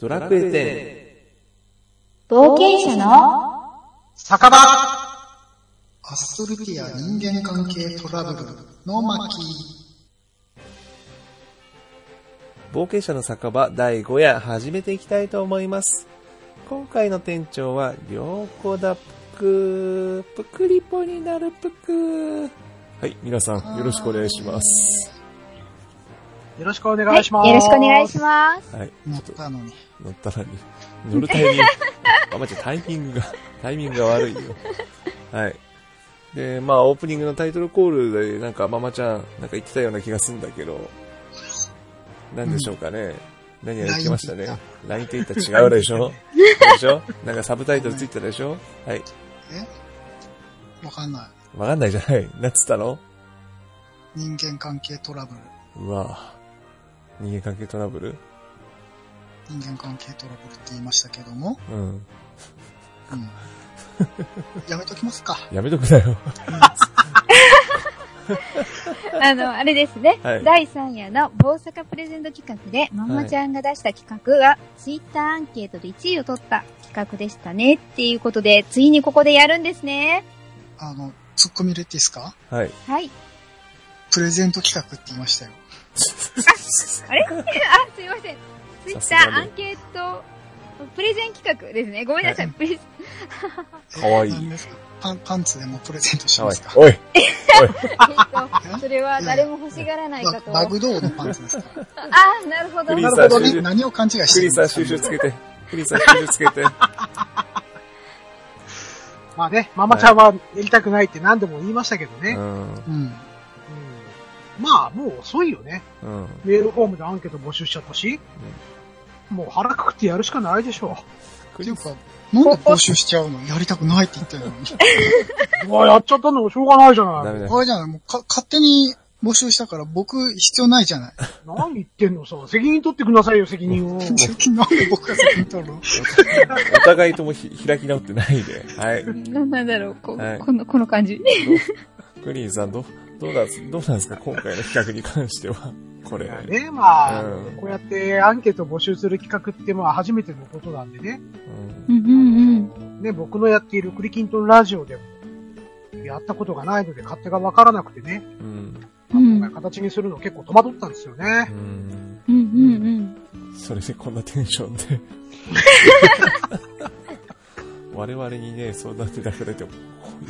ドラクエ10。冒険者の酒場アストルティア人間関係トラブルの巻。冒険者の酒場第5夜始めていきたいと思います。今回の店長は、良子だぷく、ぷくりぽになるぷく。はい、皆さんよろしくお願いします。よろしくお願いします。よろしくお願いします。はい、乗ったのに。乗ったらに、乗るタイミング、あ、まちゃんタイミングが、タイミングが悪いよ。はい。で、まあ、オープニングのタイトルコールで、なんか、ママちゃん、なんか言ってたような気がするんだけど、なんでしょうかね。何が言ってましたね。LINE って言ったら違うでしょ でしょなんかサブタイトルついてたでしょはい。え？わかんなわかんないじゃない。なんつったの？い。人間関係トラブル。うわ人間関係トラブル？人間関係トラブルって言いましたけども。うん。うん。やめときますか。やめとくなよ。あの、あれですね。はい第3夜の大阪プレゼント企画で、ママちゃんが出した企画が、ツイッターアンケートで1位を取った企画でしたね。っていうことで、ついにここでやるんですね。あの、ツッコミ入れていいですか？はい。はい。プレゼント企画って言いましたよ。あれ？あ、すいません。ツイッタさすがにーアンケート、プレゼン企画ですね。ごめんなさい。はいプレゼン、かわいいパンパンツでもプレゼントしますか？おい えっと、それは誰も欲しがらないかと。ババグドーのパンツですか？あー、なるほど。クリーなるほど何を勘違いしてクリーサーるんですか収集つけて。クリーサー収集つけて。まあね、ママちゃんはやりたくないって何度も言いましたけどね。ううんん。うん。まあ、もう遅いよね。うん。メールフォームでアンケート募集しちゃったし。もう腹くくってやるしかないでしょクリーっていうか、なんで募集しちゃうの？やりたくないって言ってるのに。う。うわ、やっちゃったのもしょうがないじゃない。ダメだよ。あれじゃない、もうか、勝手に募集したから僕必要ないじゃない。何言ってんのさ。責任取ってくださいよ、責任を。責任なんで僕が責任取るの？お互いともひ開き直ってないで。はい。なんなんだろう、こはいこの、この感じ。クリーンさん、ど、どうなんです、どうなんですか今回の企画に関しては。これ。ね、まあ、うんこうやってアンケート募集する企画ってまあ初めてのことなんでね。うんうんうんね、僕のやっているクリキントンラジオでも、やったことがないので勝手がわからなくてね、うん。うん。今回形にするの結構戸惑ったんですよねう。ん。うんうんそれでこんなテンションで。我々にね、そうなってくれても、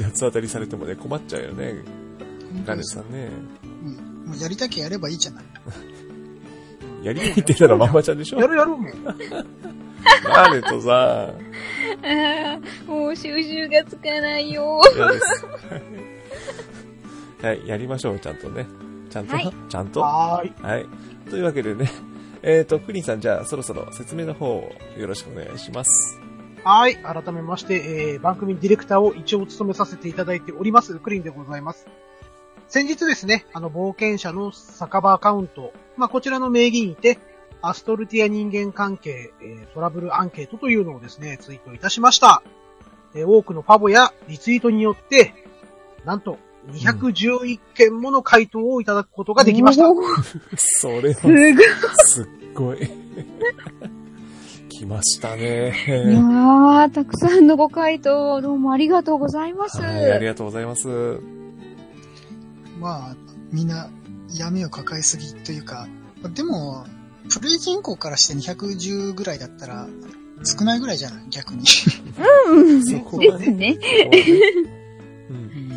八つ当たりされてもね、困っちゃうよね。ガネさんね。うん。もうやりたきゃやればいいじゃない。やりたいって言ったらママちゃんでしょやるやるもん。ガネとさ、うん。あーもう収集がつかないよ。嫌です。はい、やりましょう、ちゃんとね。ちゃんと、はいちゃんと？はーい。はい。というわけでね、えっ、と、クリンさん、じゃあ、そろそろ説明の方をよろしくお願いします。はい。改めまして、えー、番組ディレクターを一応務めさせていただいております、クリンでございます。先日ですね、あの、冒険者の酒場アカウント、まあ、こちらの名義にて、アストルティア人間関係、えートラブルアンケートというのをですね、ツイートいたしました。えー多くのファボやリツイートによって、なんと、211件もの回答をいただくことができました。おー それは、すごい。すっごい。来ましたいやね。ー、たくさんのご回答、どうもありがとうございます。はい、ありがとうございます。まあ、みんな闇を抱えすぎというか、でも、プレイ人口からして210ぐらいだったら、少ないぐらいじゃない？逆に。うん。そこはですね。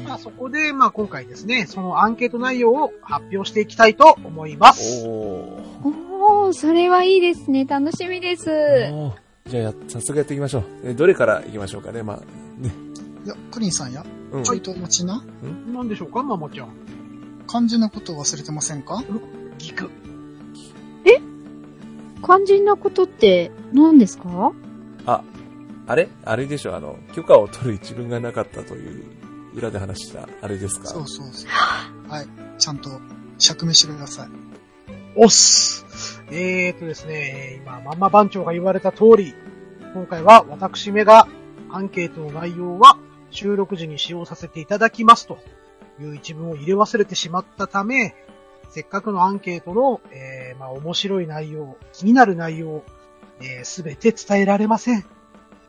まあ、そこで、まあ、今回ですね、そのアンケート内容を発表していきたいと思います。おーおー、それはいいですね。楽しみです。じゃあや、早速やっていきましょう。えどれからいきましょうかね。まあ、ね。いや、クリンさんや、うん。ちょいとお待ちな。何でしょうか、ママちゃん。肝心なことを忘れてませんか？ギク。肝心なことって何ですか？あ、あれ？あれでしょあの、許可を取る一文がなかったという、裏で話した、あれですか？そうそうそう。はい。ちゃんと、釈明してください。おっす。えーとですね、今、マンマ番長が言われた通り、今回は私めがアンケートの内容は収録時に使用させていただきますという一文を入れ忘れてしまったため、せっかくのアンケートの、えー、まあ面白い内容、気になる内容、えすべて伝えられません。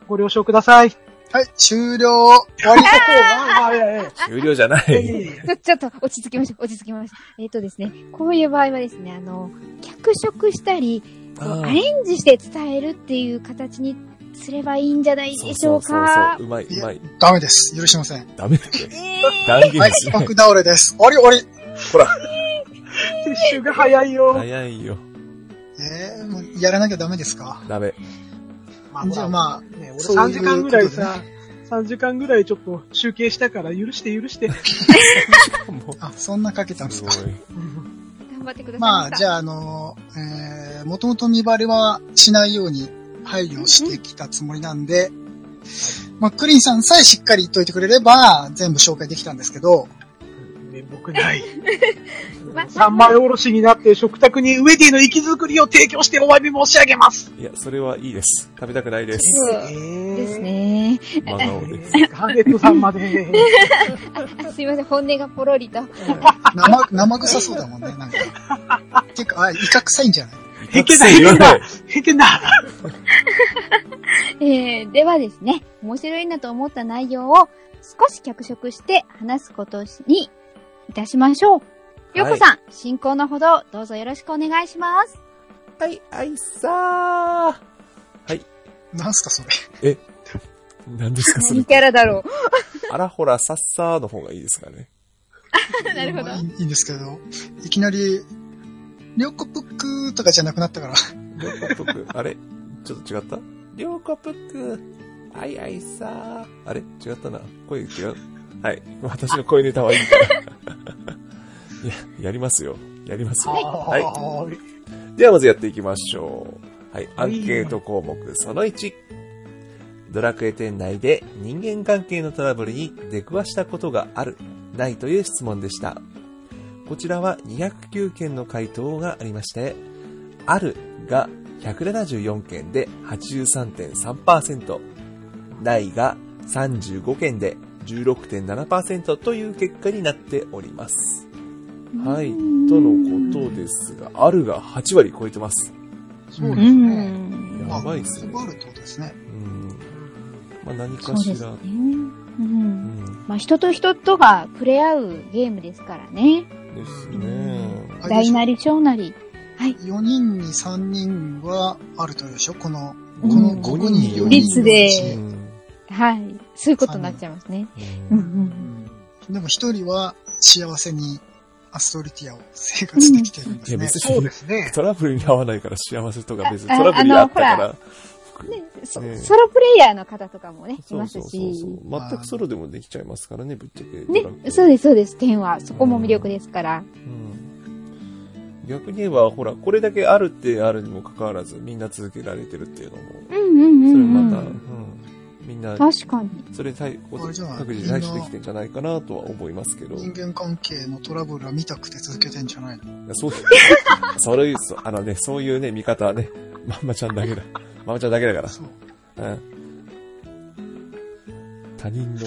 ご了承ください。はい、終了。終了じゃない。ちょちょっと落ち着きましょう、落ち着きましょう。えっ、とですね、こういう場合はですね、あの、脚色したり、アレンジして伝えるっていう形にすればいいんじゃないでしょうそうそうか。そう。うまい、うまい。ダメです。許しません。ダメだって。え断言はいし、ない。爆倒れです。終わり終わり。ほら、撤収が早いよ。早いよ。えー、もうやらなきゃダメですか？ダメ。まあ、じゃああ、まあ、ね、俺そう3いう時間ぐらいさ、3時間ぐらいちょっと集計したから許して許して。もあ、そんなかけたんう、ですすか。ごい。頑張ってくださいまあ、じゃゃあ、あの、えー、もともと見バレはしないように配慮してきたつもりなんで、まあ、クリンさんさえしっかり言っといてくれれば、全部紹介できたんですけど、面目ない。ま三枚おろしになって食卓にウェディの生き作りを提供してお詫び申し上げます。いや、それはいいです。食べたくないです。です。ね。真顔です。ガーネットさんまで。あ すいません、本音がポロリと。生、生臭そうだもんね、なんか。てか、あ、イカ臭いんじゃない？へけだ、へけだ、へけだ。えー、ではですね、面白いなと思った内容を少し脚色して話すことにいたしましょう。ようこさん、進行のほどどうぞよろしくお願いします。はい、あいさなんすか、それ。ー。え、何ですか、それ何。キャラだろう。あらほら、さっさーの方がいいですかね。なるほどいいんですけど、いきなり、りょうこぷっくーとかじゃなくなったから、りょうこぷく、あれ？ちょっと違った？りょうこぷく、あいあいさー。あれ？違ったな。声違う？はい。私の声ネタはいいから。いや、やりますよ。やりますよ。はい。はい。ではまずやっていきましょう。はい。アンケート項目その1。ドラクエ店内で人間関係のトラブルに出くわしたことがある、ないという質問でした。こちらは209件の回答がありまして、あるが174件で83.3%、ないが35件で16.7%という結果になっております。はい。とのことですが、あるが8割超えてます。うそうですね。ん。やばいっすねまああるってことですね。うん。まあ何。かしら。う。うんん。まあ、人と人とが触れ合うゲームですからね。ですね。大なり小なり。はい。4人に3人はあるというでしょ？この、うんこの5人に4人率でうん。はい。そういうことになっちゃいますね。うんうん。でも1人は幸せにアストリティアを生活できてるんですね。いや別そうですね。トラブルに合わないから幸せとか別にあトラブルにあったかあのら。ね、ソロプレイヤーの方とかもね、いますそうそうそうしそ。う。全くソロでもできちゃいますからね、ぶっちゃけ。ねそうです、そうです。点は、そこも魅力ですから。うん逆に言えば、ほら、これだけあるってあるにもかかわらず、みんな続けられてるっていうのも、うんうんうん、うん。それまた、うん、みんな、確かに。それ各自対処できてんじゃないかなとは思いますけど、人間関係のトラブルは見たくて続けてんじゃないの？そういう、そういう、そうあのね、そういうね、見方はね、まんまちゃんだけだ。まんまちゃんだけだから。そう。うん。他人の、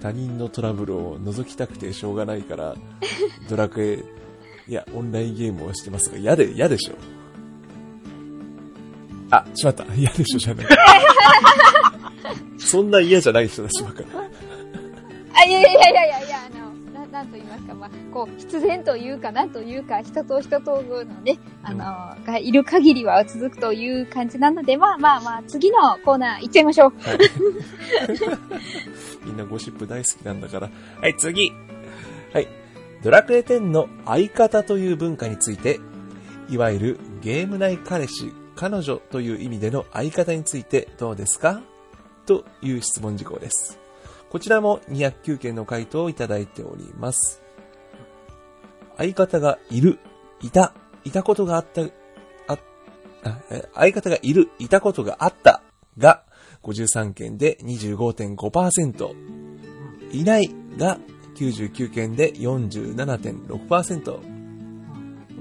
他人のトラブルを覗きたくてしょうがないから、ドラクエ、いや、オンラインゲームをしてますが、嫌で、嫌でしょ。あ、しまった。嫌でしょじゃない。そんな嫌じゃない人たちばっかり。あ、いやいやいやいやいや、あの、ななんと言いますか、まあ、こう、必然というか、なんというか、人と人とのね、あの、がいる限りは続くという感じなので、まあまあまあ、次のコーナー行っちゃいましょう。はい。みんなゴシップ大好きなんだから。はい、次。はい。ドラクエ10の相方という文化について、いわゆるゲーム内彼氏、彼女という意味での相方についてどうですか？という質問事項です。こちらも209件の回答をいただいております。相方がいる、いた、いたことがあった、あ、あ相方がいる、いたことがあったが53件で25.5%、いないが99件で47.6%、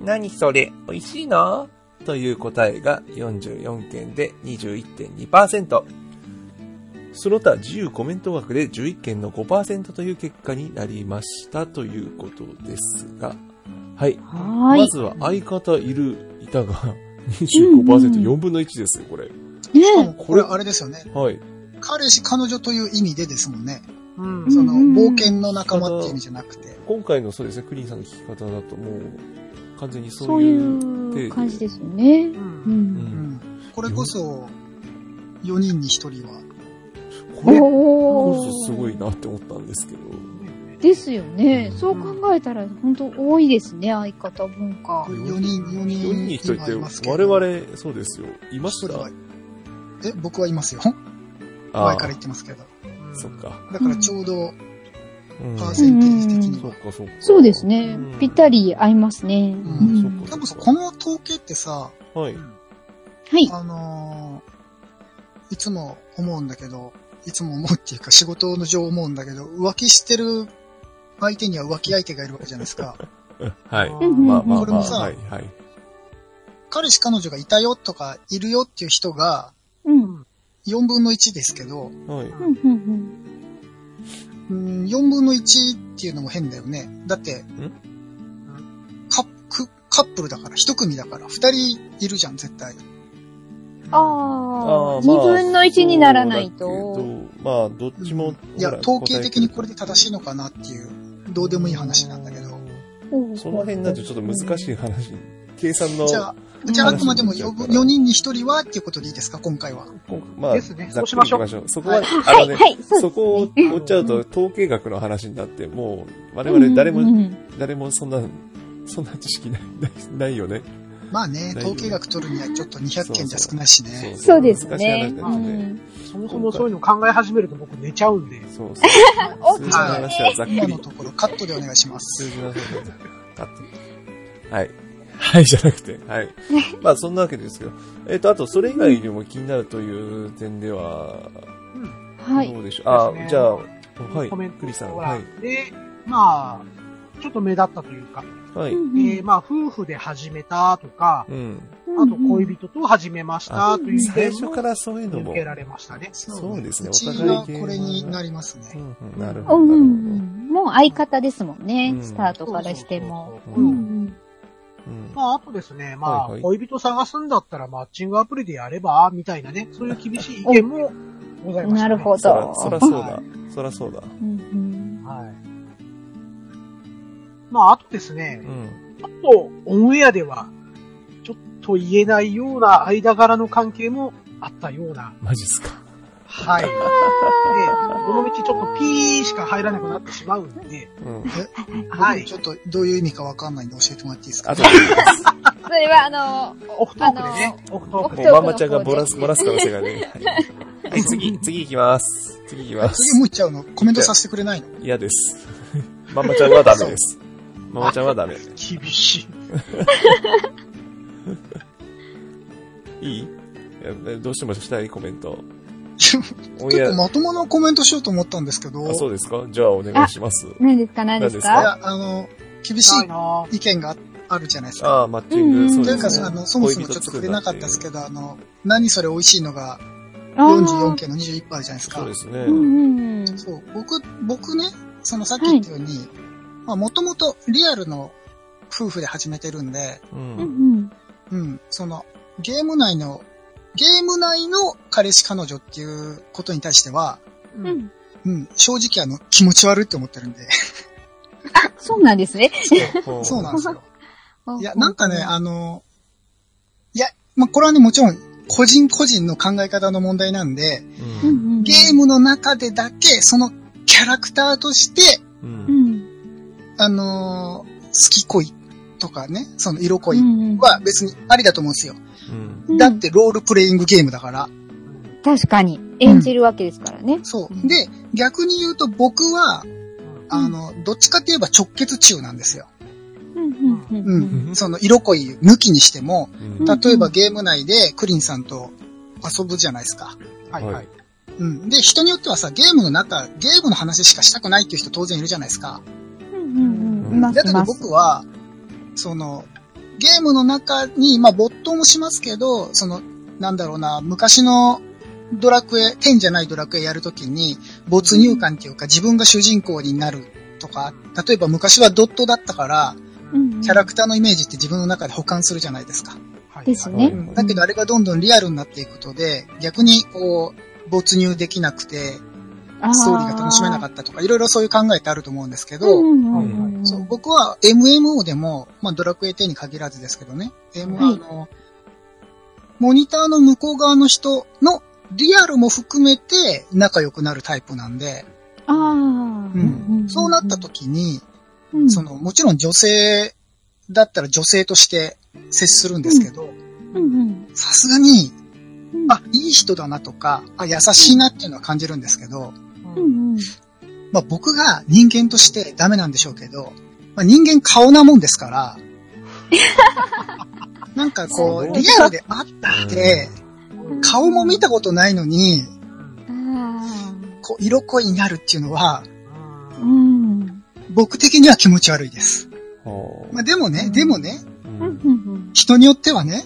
何それ美味しいの？という答えが44件で21.2%、その他自由コメント枠で11件の5%という結果になりましたということですが、はい。はーい。まずは相方いる、いたが25%、4分の1ですよ、これ。ねこれあれですよね。はい。彼氏、彼女という意味でですもんね。うん。その、冒険の仲間っていう意味じゃなくて。今回のそうですね、クリーンさんの聞き方だともう、完全にそそうういいう感じですよね。う。うん。うんうん。これこそ、4人に1人は。これすごいなって思ったんですけど。ですよね。そう考えたら本当多いですね、相方文化こ。れ4人、4 4人に人1人っ今いますて、けど。我々、そうですよ。いましたえ、僕はいますよ。あ前から言ってますけど。うんそっ。か。だからちょうど、うんパーセンテージ的には。そっかそっか。そうですねうん。ぴったり合いますね。ううんそっかでもさ、この統計ってさ、はい。はい。あのーいつも思うんだけど、いつも思うっていうか仕事の上思うんだけど、浮気してる相手には浮気相手がいるわけじゃないですか。はい。うんまあまあまあ、これもさはい、はい。彼氏彼女がいたよとかいるよっていう人がうん。4分の1ですけど、はい。うんうんうんうん、4分の1っていうのも変だよね。だって、カップ、カップルだから、一組だから、二人いるじゃん、絶対。ああ、ー二分の一にならないと。まあ、どっちも。いや統計的にこれで正しいのかなっていう、どうでもいい話なんだけど。その辺になるとちょっと難しい話。計算の、じゃあ、じゃああくまでも 4, 人に1人はっていうことでいいですか、今回は。まあ、ですねざっくりそうしましょう。そこは、はい、あのね、はい、そこを追っちゃうと統計学の話になって、もう、我々誰も、誰もそんな、そんな知識ないないよね。まあね、統計学取るにはちょっと200件じゃ少ないしね。そうですね。そもそもそういうの考え始めると僕寝ちゃうんで。そうそう。お数字の話はざっくり今の。ところカットでお願いします。数字の話はカット。はい。はい、じゃなくて、はい。まあ、そんなわけですけど。えっ、と、あと、それ以外にも気になるという点では、はい。どうでしょう？あじゃあ、はい。コメントクリさん、がはい。で、まあ、ちょっと目立ったというか、はい。うんえーまあ、夫婦で始めたとか、うん。あと恋人と始めましたという最点も初からそういうのも受け。られましたね。そうですねうちお互いがこれになりますね。うんうんなるうほど。んうん。もう相方ですもんねう。んスタートからしても。まあ、あとですね、まあ、はいはい恋人探すんだったらマッチングアプリでやれば、みたいなね、そういう厳しい意見もございました、ね。なるほど。そらそうだは。そらそうだ。うんうんはい。まあ、あとですねう、ん。ちょっとオンエアでは、ちょっと言えないような間柄の関係もあったような。マジっすか。はい。で、この道ちょっとピーしか入らなくなってしまうんで、うん。はいち。ょっとどういう意味かわかんないんで教えてもらっていいですか？それは、あの、オフトークでね、オフトークでママちゃんが漏らす、漏らす可能性がね。はい、はい次、次行きます。次行きます。次もう言っちゃうのコメントさせてくれないの？嫌です。ママちゃんはダメです。ママちゃんはダメ。厳しい。いい？いやどうしてもしたいコメント。結構まともなコメントしようと思ったんですけど、あ、そうですか？じゃあお願いします。何ですか？何ですいか？や、あの、厳しない意見があるじゃないですか。ああ、マッチング、うんそうというか、ですね。あの、そもそもちょっと触れなかったですけど、あの、何それ美味しいのが44件の21杯あるじゃないですかそうで。すね。うんうんうん。そう、僕、僕ね、そのさっき言ったように、まあもともとリアルの夫婦で始めてるんで、う。うんんうん、その、ゲーム内の、ゲーム内の彼氏彼女っていうことに対しては、うん。うん。うん、正直あの、気持ち悪いって思ってるんで。そうなんですね。ほそうなんですよ。いや、うなんかね、あの、いや、まあ、これはね、もちろん、個人個人の考え方の問題なんで、う。うんゲームの中でだけ、そのキャラクターとして、う。あのー好き恋とかね、その色恋うんは別にありだと思うんですよ。うん。うんだってロールプレイングゲームだから。確かに。演じるわけですからね。そううん。で、逆に言うと僕は、うんあの、どっちかといえば直結中なんですよ。うんうん。その色恋抜きにしても、例えばゲーム内でクリンさんと遊ぶじゃないですか。はいははいい。うん。で、人によってはさ、ゲームの中、ゲームの話しかしたくないっていう人当然いるじゃないですか。うんうん。うん。いますだけど僕は、その、ゲームの中に、まあ没頭もしますけど、その、なんだろうな、昔のドラクエ、10じゃないドラクエやるときに、没入感っていうか自分が主人公になるとか、例えば昔はドットだったから、うんうん。キャラクターのイメージって自分の中で保管するじゃないですか。はい。ですね。うん。だけどあれがどんどんリアルになっていくことで、逆にこう、没入できなくて、ストー。リーが楽しめなかっったとか、いろいろそういう考えってあると思うんですけたど、僕は MMO でも、まあドラクエ10に限らずですけどね、M はい。あの、モニターの向こう側の人のリアルも含めて仲良くなるタイプなんで、ああ、うん。そうなった時に、うん。その、もちろん女性だったら女性として接するんですけど、うんうん。さすがに、うん。あ、いい人だなとか、あ、優しいなっていうのは感じるんですけど、うん。うんまあ僕が人間としてダメなんでしょうけど、まあ人間顔なもんですから、なんかこう、リアルで会って、顔も見たことないのに、あこう、色恋になるっていうのは、ーうん。僕的には気持ち悪いです。ほまあでもね、でもね、人によってはね、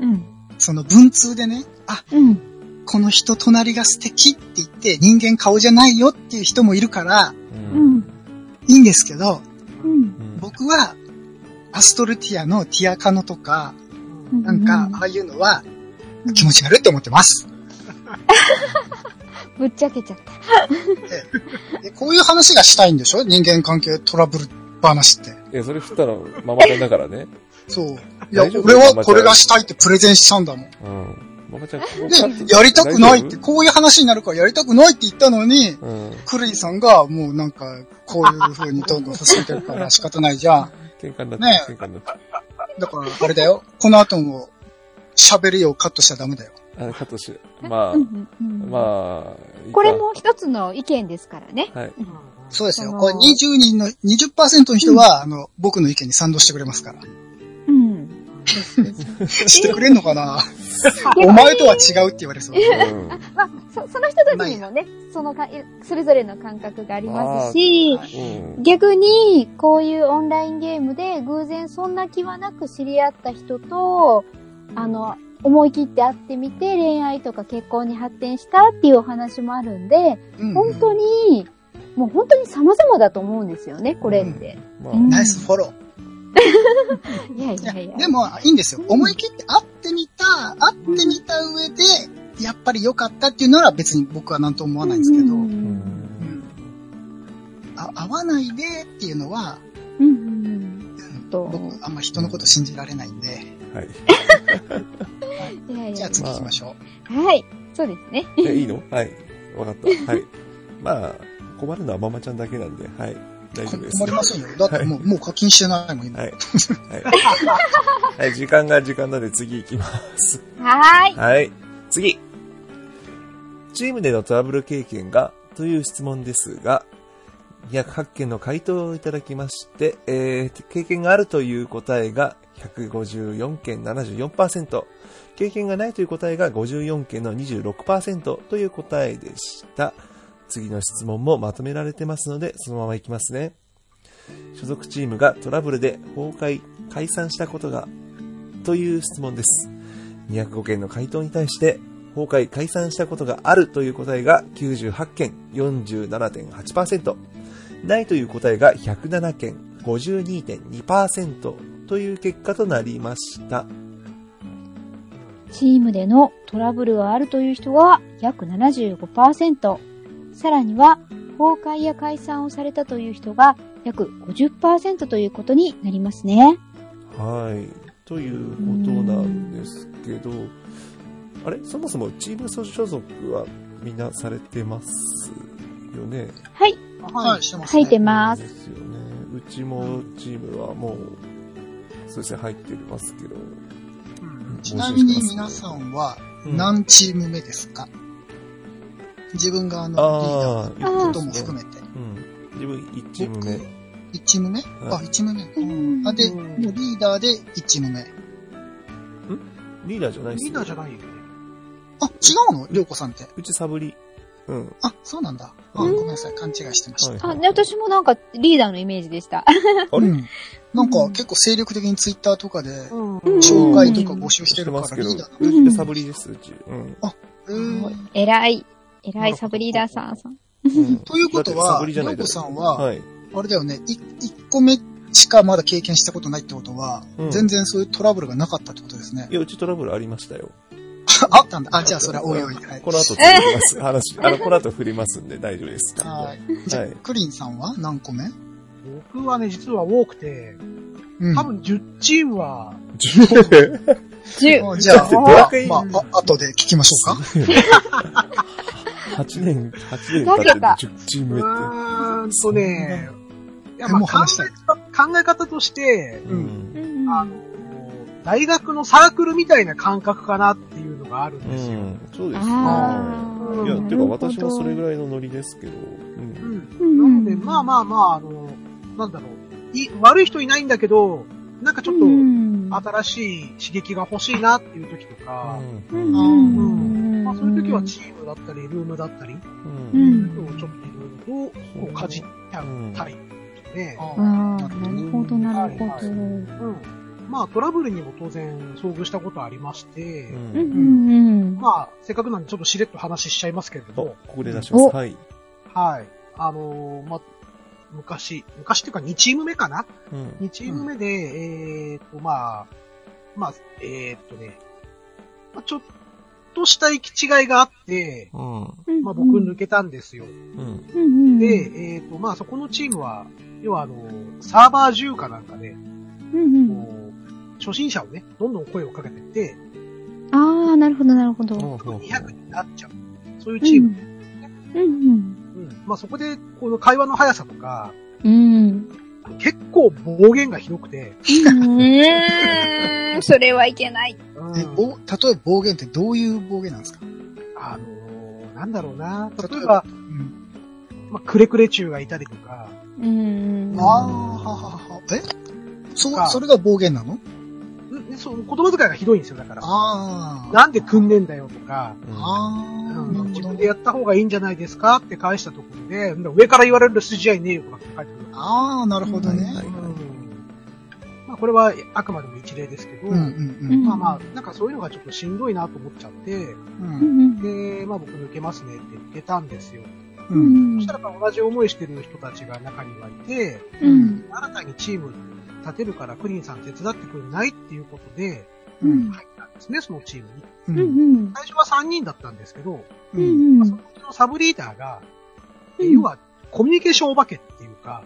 うんその文通でね、あ、うんこの人隣が素敵って言って人間顔じゃないよっていう人もいるから、ううんんいいんですけど、うんうん僕は、アストルティアのティアカノとか、うんなんか、ああいうのは気持ち悪いって思ってます。ぶっちゃけちゃった。でこういう話がしたいんでしょ？人間関係トラブル話って。いや、それ振ったらママちゃんだからね。そう。いや、俺はこれがしたいってプレゼンしたんだもん。で、うん。ママちゃん、ここカットやりたくないって、こういう話になるからやりたくないって言ったのに、夫うん。クレイさんがもうなんか、こういう風にどんどん進めてるから仕方ないじゃん。喧嘩になっねて、喧嘩になって。だから、あれだよ。この後も、喋りをカットしちゃダメだよ。あ、カットし、まうんうんうまあ、これも一つの意見ですからね。はい。そうですよ。これ20人の、20%の人は、あの、僕の意見に賛同してくれますから。うん。してくれんのかな？お前とは違うって言われそう。うん。まあ、そその人たちにもね、そのか、それぞれの感覚がありますし、うん。逆に、こういうオンラインゲームで偶然そんな気はなく知り合った人と、あの、思い切って会ってみて恋愛とか結婚に発展したっていうお話もあるんで、うん本当に、もう本当に様々だと思うんですよね、これって。まあ、うんナイスフォロ いやいややいや。でも、いいんですよ。思い切って会ってみた、会ってみた上で、やっぱり良かったっていうなら別に僕は何とも思わないんですけど、ううんうんん。あ会わないでっていうのは、うんうん僕あんま人のこと信じられないんで、はい。いやいやじゃあ次行きましょはい。そうですね。え、いいの？はい。わかった。はい。まあ、困るのはママちゃんだけなんで、はい。大丈夫です。困りませんよ。だってもう、もう課金してないもん、今。はい。はい。はい、時間が時間なんで次行きます。はーい。はい。次。チームでのトラブル経験がという質問ですが、208件の回答をいただきまして、えー、経験があるという答えが154件74%、経験がないという答えが54件の26%という答えでした。次の質問もまとめられてますので、そのままいきますね。所属チームがトラブルで崩壊、解散したことがという質問です。205件の回答に対して、崩壊、解散したことがあるという答えが98件、47.8%。ないという答えが107件、52.2%という結果となりました。チームでのトラブルがあるという人が約75%。さらには、崩壊や解散をされたという人が約50%ということになりますね。はい。ということなんですけど、あれ？そもそもチーム所属はみんなされてますよね？はい。はい、してます、書ね。いてま。ですすよね。うちもチームはもう、そうですね、入ってますけど。うんちなみに皆さんはうん何チーム目ですか、自分があの、リーダあーのことも含めて。うん。自分1チーム僕目。、1チーム目、はいあ、1チーム目。うんあ、で、もうリーダーで1チーム目。リーダーじゃないっすリーダーじゃないよね。あ、違うの？りょうこさんって。うちサブリ。うん。あ、そうなんだ。あ、うんごめんなさい。勘違いしてました。あ、で私もなんかリーダーのイメージでした。あれ？うん。なんか結構精力的にツイッターとかで、うん紹介とか募集してるからしてますけど、リーダーうなの。ちサブリです、うち。うん。えー偉い。偉いサブリーダーさんさん。うんということは、りょうこさんは、はい。あれだよね、い1個目チしかまだ経験したことないってことは、うん全然そういうトラブルがなかったってことですねい。や、うちトラブルありましたよ。あったんだ。あ、じゃあそれはおいおい。はい。この後続きます。話、あの、この後振りますんで大丈夫です。はい。じゃあ、はいクリンさんは何個目？僕はね、実は多くて、うん。多分10チームは、10 10。あじゃあ、まあ、あ後で聞きましょうか。8年、8年経って10チーうム目って。ーんとね、いやえまあ考え方考え方として、ううんん。あの、大学のサークルみたいな感覚かなっていうのがあるんうですよ。ん。そうですね。いや、てか私もそれぐらいのノリですけど。う。うんん。なので、まあまあまあ、あの、なんだろう。い、悪い人いないんだけど、なんかちょっと、うん新しい刺激が欲しいなっていう時とか、うんうん。うんまあそういう時はチームだったり、ルームだったり、ううん。んそういうのをちょっといろいろと、こう、かじっちゃうタイプですね。ああ、なるほど、なるほど。はいうん。まあトラブルにも当然遭遇したことありまして、うん。まあ、せっかくなんでちょっとしれっと話しちゃいますけれどお、も、ここで出します。おはい。はい。あのーまあ、昔、昔っていうか2チーム目かな？うん。?2 チーム目で、えーっと、まあ、まあ、えーっとね、まあ、ちょっとした行き違いがあって、うん。まあ僕抜けたんですよ。うん。うんで、えーっと、まあそこのチームは、要はあの、サーバー10かなんかで、うんこう、初心者をね、どんどん声をかけていって、ああ、なるほど、なるほど。ほうほうほう200になっちゃう。そういうチーム。うんうん。うん。まあそこで、この会話の速さとか、うん。結構暴言がひどくて、うん。それはいけない。うんえ、ぼ、例えば暴言ってどういう暴言なんですか？あのーなんだろうな。例えば、うん。まあ、くれくれ中がいたりとか、うん。ああ、ははは。え？そか、それが暴言なの？んそう、言葉遣いがひどいんですよ、だから。ああ。なんでくんねえんだよとか、ああ、自分で。やった方がいいんじゃないですかって返したところで、うん上から言われる筋合いねえよとかって書いてくる。ああ、なるほどね。はいうんまあ、これはあくまでも一例ですけど、うんうんうん。まあまあ、なんかそういうのがちょっとしんどいなと思っちゃって、う。うんん。で、まあ僕抜けますねって抜けたんですよ。う。うんんそしたら同じ思いしてる人たちが中にはいて、うん。新たにチーム立てるからクリンさん手伝ってくれないっていうことでうん。入ったんですね、そのチームに。う。うんん。最初は3人だったんですけど、う。うんん。そのうちのサブリーダーが、うん要はコミュニケーションお化けっていうか、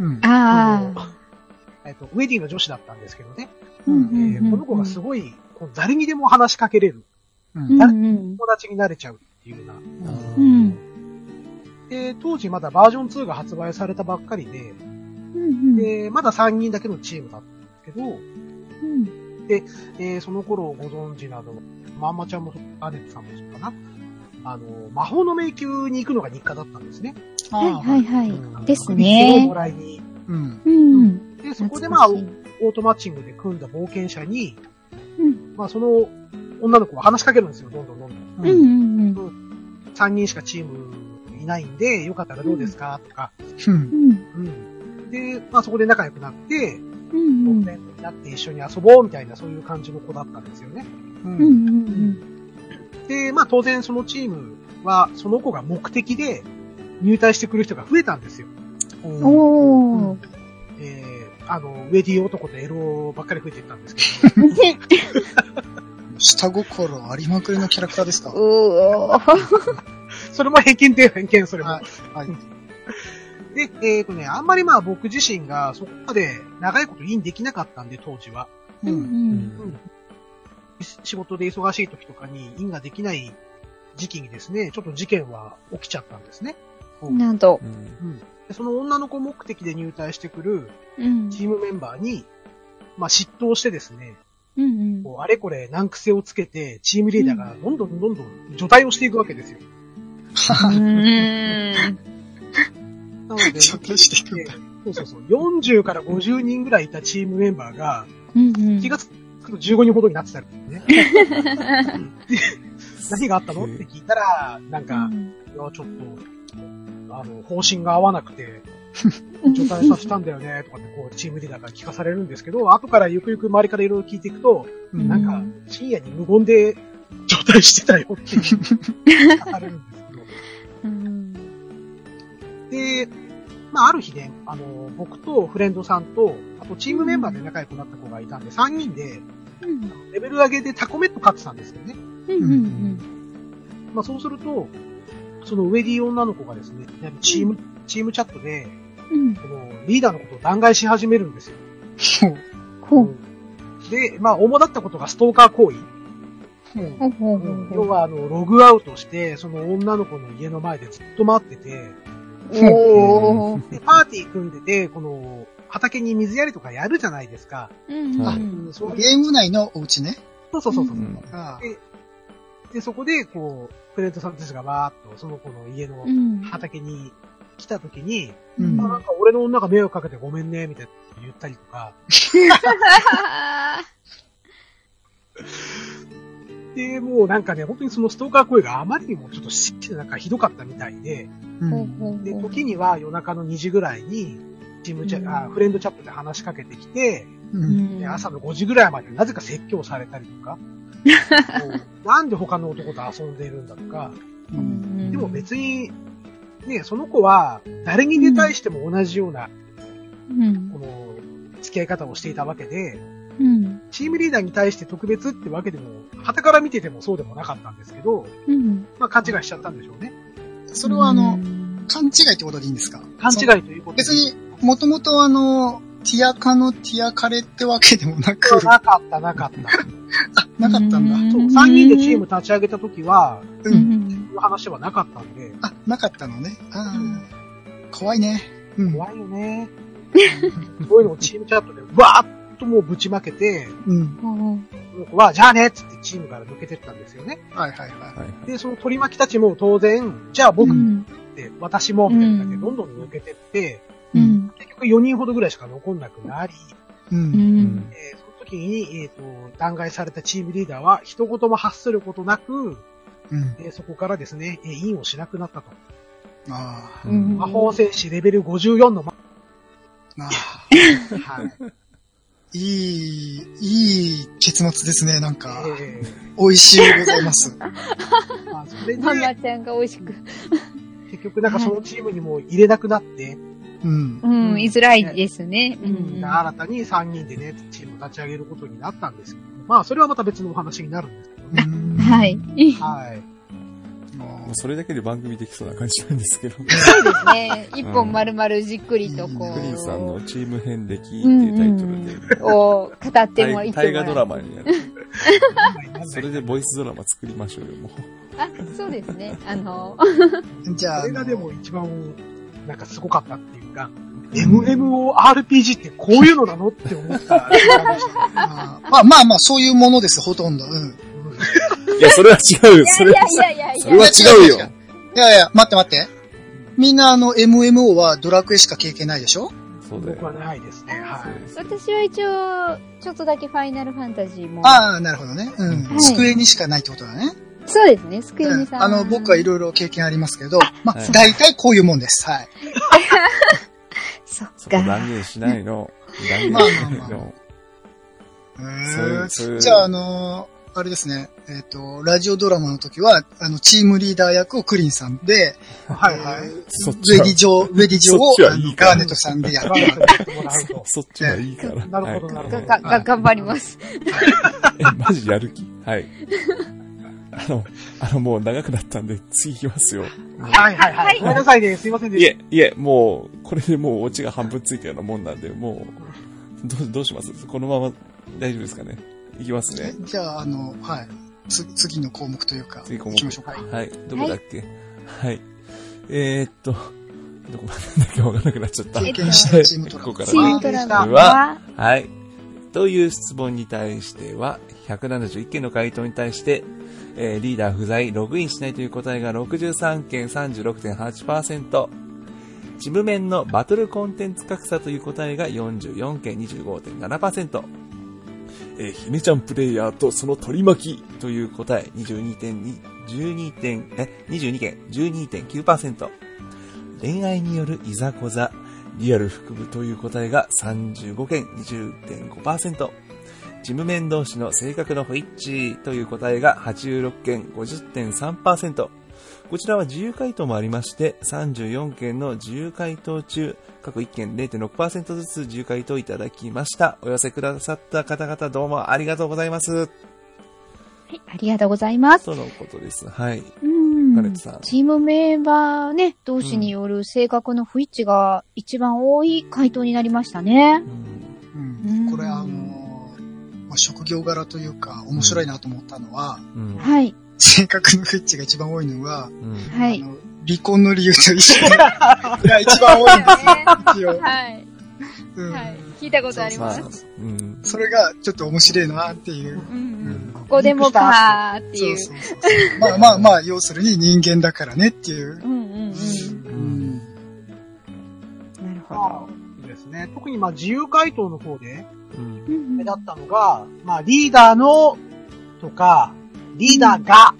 うん。ああ。えっと、ウェディング女子だったんですけどね、この子がすごい、こう誰にでも話しかけれる、うん。うん。友達になれちゃうっていうような。うん。で、当時まだバージョン2が発売されたばっかりで、うん。で、まだ3人だけのチームだったんですけど、うん。えーその頃ご存知など、まんまちゃんも、アネットさんもそうかな。あの、魔法の迷宮に行くのが日課だったんですね。はいはいはい。ですをねも。らいに。うん。うん。で、そこでまあ、オートマッチングで組んだ冒険者に、うんまあその女の子が話しかけるんですよ、どんどんどんどん。うんうんうん。3人しかチームいないんで、よかったらどうですか？とか。うん。うん。うん。で、まあそこで仲良くなって、うんうん。になって一緒に遊ぼうみたいなそういう感じの子だったんですよね。う。うんんうんで、まあ当然そのチームは、その子が目的で入隊してくる人が増えたんですよ。うん。おー。えー、あの、ウェディ男とエロばっかり増えていったんですけど、下心ありまくりのキャラクターですかう。それも偏見で偏見、それも。はいはいで、えっ、とね、あんまりまあ僕自身がそこまで長いことインできなかったんで、当時は。う。うんん。仕事で忙しい時とかにインができない時期にですね、ちょっと事件は起きちゃったんですね。なんと。うんでその女の子目的で入隊してくるうん。チームメンバーに、まあ嫉妬してですね、うんうん。こうあれこれ難癖をつけて、チームリーダーがどんどんどんどん除隊をしていくわけですよ。うん。なので、除隊していくんだそうそうそう、40から50人ぐらいいたチームメンバーが、うん気がつくと15人ほどになってたんですね。で何があったの？って聞いたら、なんか、いや、ちょっと、あの、方針が合わなくて、除隊させたんだよね、とかってこう、チームリーダーから聞かされるんですけど、後からゆくゆく周りからいろいろ聞いていくと、うんなんか、深夜に無言で除隊してたよって聞かされるんですけど。うん。で、まあ、ある日ね、あの、僕とフレンドさんと、あとチームメンバーで仲良くなった子がいたんで、3人で、うん。レベル上げでタコメット飼ってたんですよね。うん。うん。まあ、そうすると、そのウェディ女の子がですね、チーム、チームチャットで、うん。このリーダーのことを弾劾し始めるんですよ。ほう。で、まあ、主だったことがストーカー行為。要は、あの、ログアウトして、その女の子の家の前でずっと待ってて。で、パーティー組んでて、この、畑に水やりとかやるじゃないですか。うん。はいうん。そうゲーム内のお家ね。そうそうそうそう。うんあで、そこで、こう、フレンドさんたちがわーっと、その子の家のうん。畑に来た時に、うんあなんか俺の女が迷惑かけてごめんね、みたいなこと言ったりとか、で、もうなんかね、本当にそのストーカー声があまりにもちょっとしなんかひどかったみたいで、うんで。時には夜中の2時ぐらいに、チームチャ、うんあフレンドチャットで話しかけてきて、う。うん朝の5時ぐらいまでなぜか説教されたりとか、なんで他の男と遊んでいるんだとか、う。うんんでも別に、ね、その子は誰に対しても同じような、うんこ。の、付き合い方をしていたわけで、うん。チームリーダーに対して特別ってわけでも、旗から見ててもそうでもなかったんですけど、うん。まあ勘違いしちゃったんでしょうね。それはあのう、ん勘違いってことでいいんですか？勘違いということで。別に、もともとあの、ティアカのティアカレってわけでもなく、なかった、なかった。あ、なかったんだ。そう、3人でチーム立ち上げた時は、う。うんういう話はなかったんで、あ、なかったのね。ああ、怖いね。うん。怖いよね。そういうのをチームチャットでわーっともうぶちまけて、うん。その子は、じゃあねっつってチームから抜けてったんですよね。はいはいははい。で、その取り巻きたちも当然、じゃあ僕っうん。て、私も、みたいな感じでうんどんどん抜けてって、い。う。ん。結局4人ほどぐらいしか残んなくなり、う。うん。うんん。えー時に、えっ、と、弾劾されたチームリーダーは、一言も発することなく、うん。えーそこからですね、えーインをしなくなったと。あ魔法戦士レベル54の、ま、ああ。はい。いい、いい結末ですね、なんか。え美味しいございます。ーまあ、それで、ママちゃんが美味しく。結局なんかそのチームにも入れなくなって、うん。うん、居づらいですね。ううんん。新たに3人でね、チーム立ち上げることになったんですけど、まあ、それはまた別のお話になるんですけどね。うんはい。はい。もうそれだけで番組できそうな感じなんですけど。そうですね。一本丸々じっくりとこクリンさんのう、チーム遍歴っていうタイトルで、を語ってもらって大大河ドラもマになる。それでボイスドラマ作りましょうよ、もう。あ、そうですね。あの、じゃあ、それがでも一番、なんかすごかったっていうか、MMORPG ってこういうのなのって思った。あ ーまあまあまあ、そういうものです、ほとんど。うん。いや、それは違うよ、いそれは。やいやいやいやそれは違うよ。いやいや、待って待って。みんなあの、MMO はドラクエしか経験ないでしょ？そうだ僕はよ。ないですね。はそうです私は一応、ちょっとだけファイナルファンタジーも。ああ、なるほどね。うん。はい机にしかないってことだね。そうですね、スクエニさん。うんあの、僕はいろいろ経験ありますけど、まあはい、大体こういうもんです。はい。そっか。断言しないの？断言しまあないまあまの。じゃあ、あのーあれですね、えっ、と、ラジオドラマの時は、あの、チームリーダー役をクリンさんで、い。はいはい。ウェディジョー、ウェディジョーをガーネットさんでやる。そっちはいいから。なるほどなるほどが、が、頑張ります。え、マジやる気はい。あの、あの、もう長くなったんで、次行きますよ。はいはいはい。ごめんなさいね。すいませんでしいえ、いえ、もう、これでもうオチが半分ついたようなもんなんで、もう、どう、どうします？このまま大丈夫ですかね？いきますね。じゃあ、あの、はい。つ、次の項目というか、次項目行きましょうか。はい。どこだっけ？はい。えー、っと、どこまでなんだっけわからなくなっちゃった。えっと経験したチームトラここからチーねムトラは、はい。という質問に対しては、171件の回答に対して、えーリーダー不在、ログインしないという答えが63件36.8%、事務面のバトルコンテンツ格差という答えが44件25.7%、えーひめちゃんプレイヤーとその取り巻きという答え22.2、12点、え、22件12.9%、恋愛によるいざこざ、リアル含むという答えが35件20.5%、事務面同士の性格の不一致という答えが86件50.3%、こちらは自由回答もありまして、34件の自由回答中、各1件0.6%ずつ自由回答いただきました。お寄せくださった方々どうもありがとうございます。はい、ありがとうございます。とのことです。はい。うんガレットさんチームメンバーね、同士による性格の不一致が一番多い回答になりましたね。うんうんこれあのまあ、職業柄というか面白いなと思ったのは、うんはい、性格の不一致が一番多いのは、うんはい。あの離婚の理由と一緒が 一番多いんですよ。一 応はい、うんはい。聞いたことあります。それがちょっと面白いなっていう。うんうんここでもかーっていう。そうそうそう。まあまあまあ、要するに人間だからねっていう。うんうんうん。うん。なるほまあ、いいですね。特にまあ自由回答の方でうんったのが、まあリーダーのとか、リーダーが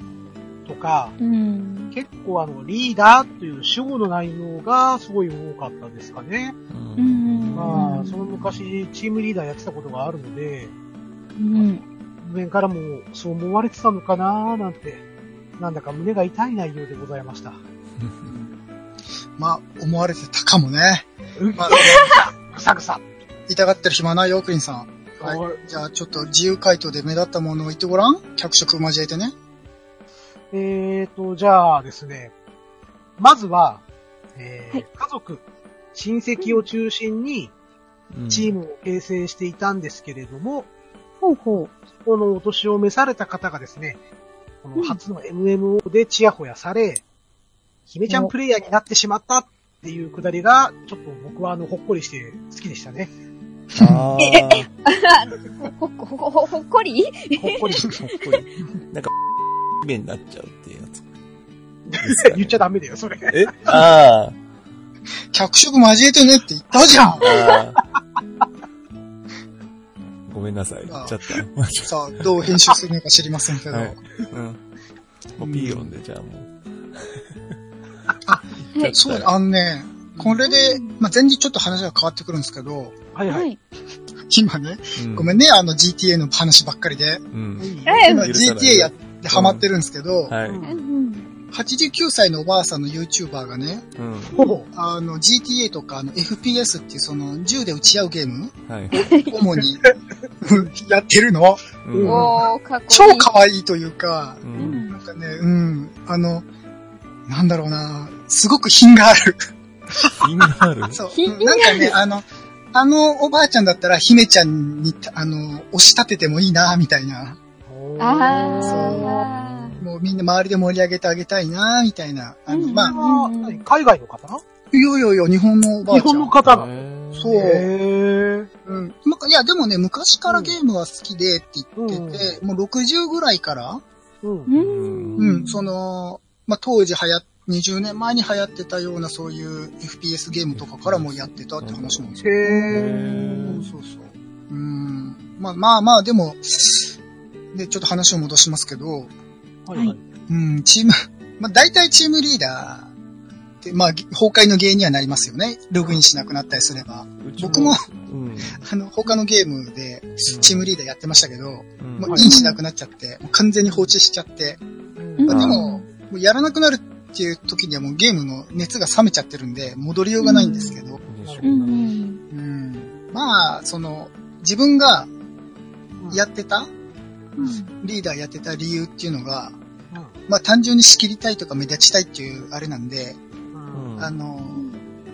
とか、うん。結構あのリーダーという主語の内容がすごい多かったですかね。うんうんまあ、その昔チームリーダーやってたことがあるので、うん。上からもそう思われてたのかなーなんて、なんだか胸が痛い内容でございました。まあ、思われてたかもね。まあ、ぐさぐさ。痛がってる暇ないよ、クリンさん。はいはい。じゃあ、ちょっと自由回答で目立ったものを言ってごらん。脚色交えてね。えーと、じゃあですね、まずは、えーはい家族、親戚を中心にうんチームを形成していたんですけれども、ほうほこのお年を召された方がですね、こうんの初の MMO でチヤホヤされ、姫ちゃんプレイヤーになってしまったっていうくだりが、ちょっと僕はあの、ほっこりして好きでしたね。あーう。ほ、ほ、ほ、ほ、ほっこり？ほっこり。ほっこりなんか、目になっちゃうっていうやつ。言っちゃダメだよ、それ。え？あ脚色交えてねって言ったじゃんあ。ああ。ごめんなさい。言っちゃった。さあ、どう編集するのか知りませんけど。はいうん。もうピーヨンで、じゃあもう。はいそう、あのね、これで、まあ、全然ちょっと話が変わってくるんですけど、はいは。はいい。今ね、うんごめんね、あの GTA の話ばっかりで。うん。え今 GTA やってハマってるんですけど、はい。ううんうん。89歳のおばあさんの YouTuber がね、ん。ほぼ。あの GTA とかあの FPS っていうその銃で撃ち合うゲームはい。主に やってるの？うん。おー、かっこいい。超可愛いというか、う。うんんなんかね、うん、あの、なんだろうな、すごく品がある。品がある？そう。なんかね、あの、あのおばあちゃんだったら姫ちゃんに、あの、押し立ててもいいな、みたいな。あもうみんな周りで盛り上げてあげたいな、みたいな。あの、うんまあ、海外の方？いやいやいや、日本のおばあ日ちゃん。本の方が。そうへー。うん。まいや、でもね、昔からゲームは好きでって言ってて、もう60ぐらいから、うんー。うん。うん、その、まあ、当時流行っ、20年前に流行ってたようなそういう FPS ゲームとかからもやってたって話なんですよ。へー。そうそう。うん。まあまあまあ、でも、で、ちょっと話を戻しますけど、はいはい。うん、チーム、まあ大体チームリーダーまあ、崩壊の原因にはなりますよね。ログインしなくなったりすれば。僕も、うん。あの、他のゲームでチームリーダーやってましたけど、うん。もうインしなくなっちゃって、もう完全に放置しちゃって、うん。まあでも、もうやらなくなるっていう時にはもうゲームの熱が冷めちゃってるんで、戻りようがないんですけど、うん。まあ、その、自分がやってた、うん。リーダーやってた理由っていうのが、うん。まあ単純に仕切りたいとか目立ちたいっていうあれなんで、あの、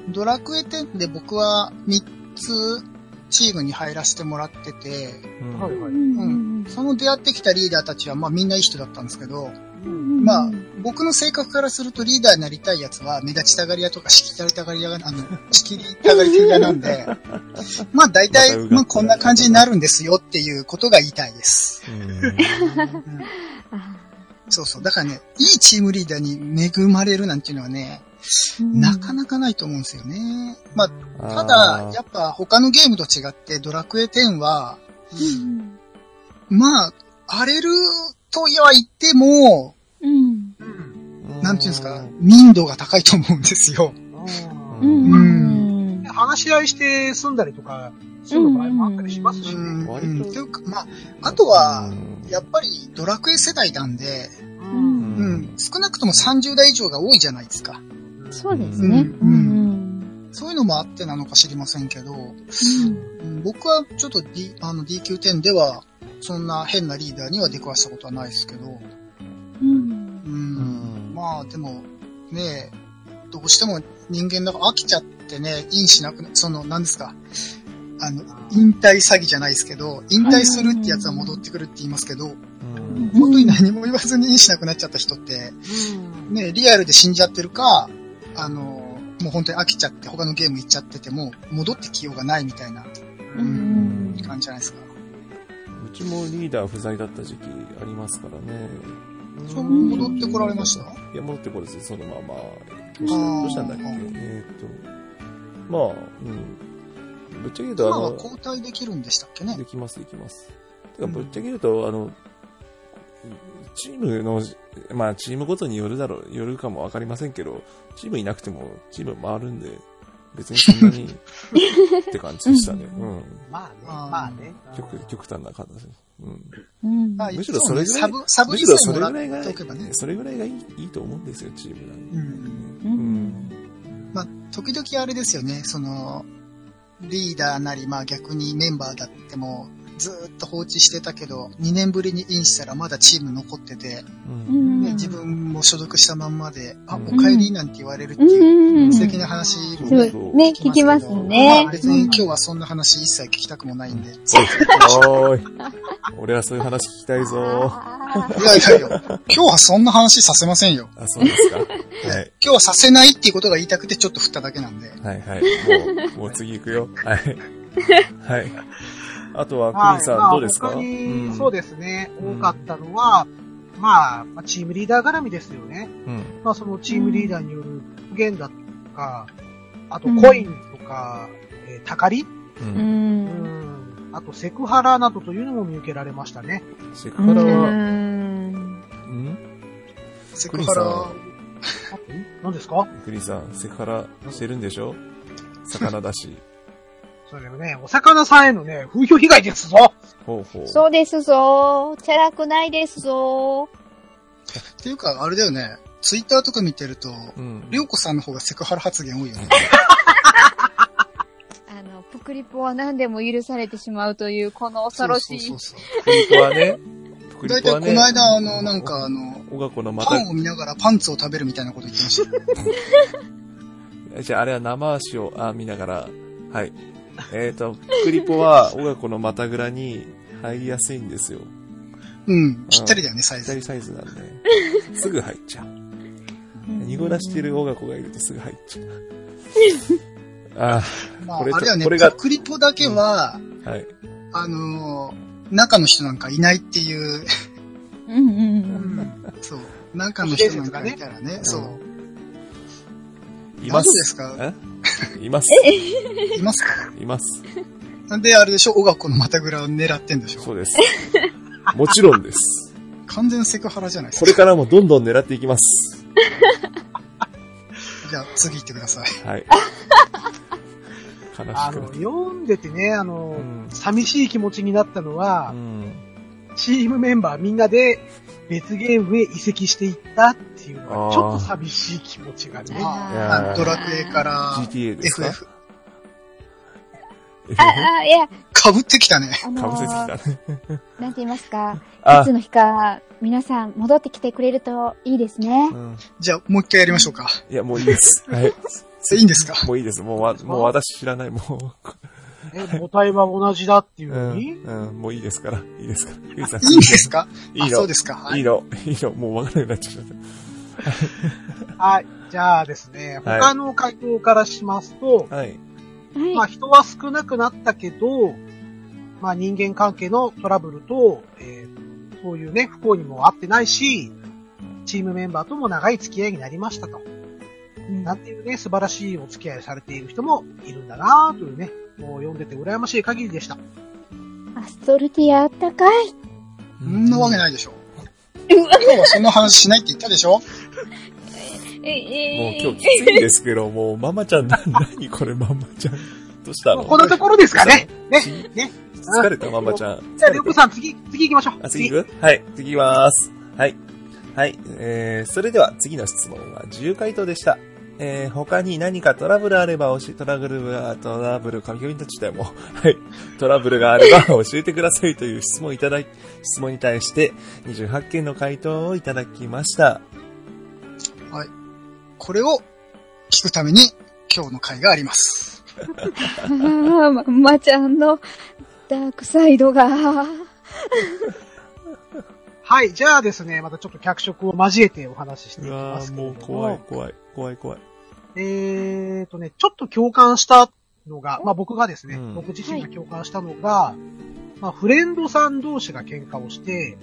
ドラクエ10で僕は3つチームに入らせてもらってて、うんはいはい。うん。その出会ってきたリーダーたちはまあみんないい人だったんですけど、うんまあ僕の性格からするとリーダーになりたいやつは目立ちたがり屋とか仕切られたがり屋が、あの、仕切りたがり屋なんで、まあ大体、まあこんな感じになるんですよっていうことが言いたいです。そうそう。だからね、いいチームリーダーに恵まれるなんていうのはね、ーなかなかないと思うんですよね。まあ、たあだ、ーやっぱ他のゲームと違ってドラクエ10は、うん。まあ、荒れるとは言っても、うん。うんなんていうんですか、民度が高いと思うんですよ。ううんん。話し合いして住んだりとか、する場合もあったりしますしね。うん。割というか、まあ、あとは、うんやっぱりドラクエ世代なんで、ううんうん、少なくとも30代以上が多いじゃないですか。そうですね。ううんん。そういうのもあってなのか知りませんけど、うん僕はちょっと D、あの DQ10 では、そんな変なリーダーには出くわしたことはないですけど、うん。うん、まあでも、ねどうしても人間だから飽きちゃってね、インしなくな、その、何ですか、あの、引退詐欺じゃないですけど、引退するってやつは戻ってくるって言いますけど、うん。本当に何も言わずにインしなくなっちゃった人って、うん。ね、リアルで死んじゃってるか、あの、もう本当に飽きちゃって他のゲーム行っちゃってても、戻ってきようがないみたいなうん。感じじゃないですか。うちもリーダー不在だった時期ありますからね。そう戻ってこられました？いや、戻ってこれず、そのまま。どうあしたーどうしたんだっけ？えーっと、まあ、うん。ぶっちゃけ言うと、今あの、は交代できるんでしたっけね？できます、できます。てか、ぶっちゃけ言うと、あの、チームの、まあ、チームごとによるだろう、よるかもわかりませんけど、チームいなくても、チーム回るんで、別にそんなに、って感じでしたね。うん。まあね、まあね。極、極端な形。うん。うん。まあむしろそれぐらいサブ、サブリむしろそれぐらいがね、。それぐらいがいいいいと思うんですよ、チームなんで。うん。うん。まあ、時々あれですよね、その、リーダーなり、まあ逆にメンバーだっても、ずーっと放置してたけど、2年ぶりにインしたらまだチーム残ってて、う。うんん。ね、自分も所属したまんまで、あ、うんお帰りなんて言われるっていう、うん。素敵な話うんもねね、聞きますまあね。別に今日はそんな話一切聞きたくもないんで。おーい。俺はそういう話聞きたいぞあいやいやいや、今日はそんな話させませんよ。あ、そうですか。はい。今日はさせないっていうことが言いたくてちょっと振っただけなんで。はいはい。もう、もう次行くよ。はい。はい。あとは、クはい。リンさん、まあどうですか？他に、んそうですね、うん多かったのは、まあ、まあチームリーダー絡みですよね。うん。まあ、そのチームリーダーによる復元だとか、あとうんコインとか、えー、たかり、う。うん。うんん、あとセクハラなどというのも見受けられましたね。うセクハラは、ん。ん？セクハラ、あ何ですか？クリンさん、セクハラしてるんでしょ？魚だし。それはね、お魚さんへのね、風評被害ですぞほうほう。そうですぞ。チャラくないですぞ。っていうか、あれだよね、ツイッターとか見てると、うん。りょうこさんの方がセクハラ発言多いよね。あの、プクリポは何でも許されてしまうという、この恐ろしい。そうそうそうプリポはね、プだいたいこの間、あの、なんおかあの、おがこのまたパン、を見ながらパンツを食べるみたいなこと言ってましたよ。じゃああれは生足を、あ、見ながら、はい。えっ、と、クリポは、おがこのまたぐらに入りやすいんですよ。うん、ぴったりだよね、サイズ。左サイズなんで。すぐ入っちゃう。濁らしてるおがこがいるとすぐ入っちゃう。あまあ、これとあれだよね、これがクリポだけは、あ、はい。あのー中の人なんかいないっていう、うんうんうん。そう、中の人なんかいたらね、そう。います。ですか？え？います。いますか？います。なんで、あれでしょ、小学校のまたぐらを狙ってんでしょ？そうです。もちろんです。完全セクハラじゃないですこか。れからもどんどん狙っていきます。じゃあ、次行ってください。はい。悲しあの。読んでてね、あの、うん寂しい気持ちになったのはう、ん。チームメンバーみんなで別ゲームへ移籍していったっていうのあーが、ちょっと寂しい気持ちがね。ドラクエから GTA ですか？FF。あ、あ、いや、かぶってきたね。あのかぶせてきー、たね。なんて言いますか、いあつ、の日か、皆さん戻ってきてくれるといいですねう。ん。じゃあ、もう一回やりましょうか。いや、もういいです。はい。えいいんですか？もういいです。もうわ、もう私知らない。もえ、母体は同じだっていうう、うのに、ん、うん、もういいですから。いいですから。いいんですか？いいのあそうですか。はいいいの、いいの、もうわからなくなっちゃった。はい。じゃあですね、はい他の回答からしますと、はい。はい。まあ人は少なくなったけど、まあ人間関係のトラブルと、えーそういうね、不幸にも合ってないし、チームメンバーとも長い付き合いになりましたと。なんていうね、素晴らしいお付き合いされている人もいるんだなというね、もう読んでて羨ましい限りでした。アストルティアあったかい。そんなわけないでしょ。今日はそんな話しないって言ったでしょ？え、えもう今日きついんですけど、もうママちゃん、な、なにこれママちゃん。どうしたの？このところですかね。ね。ね。疲れたママちゃん。じゃあ、りょうこさん、次、次行きましょう。あ、次行く？はい、次行きます。はい。はい。えー、それでは次の質問は自由回答でした。えー、他に何かトラブルあれば教え、トラブルは、トラブル、神々たちだよ、もう。はい。トラブルがあれば教えてくださいという質問いただい、質問に対して28件の回答をいただきました。これを聞くために今日の回があります。ああ、ま、まちゃんのダークサイドが。はい、じゃあですね、またちょっと脚色を交えてお話ししていうきますけれども。もう怖い、怖い、怖い、怖い。えーとね、ちょっと共感したのが、まあ僕がですね、うん僕自身が共感したのが、まあフレンドさん同士が喧嘩をして、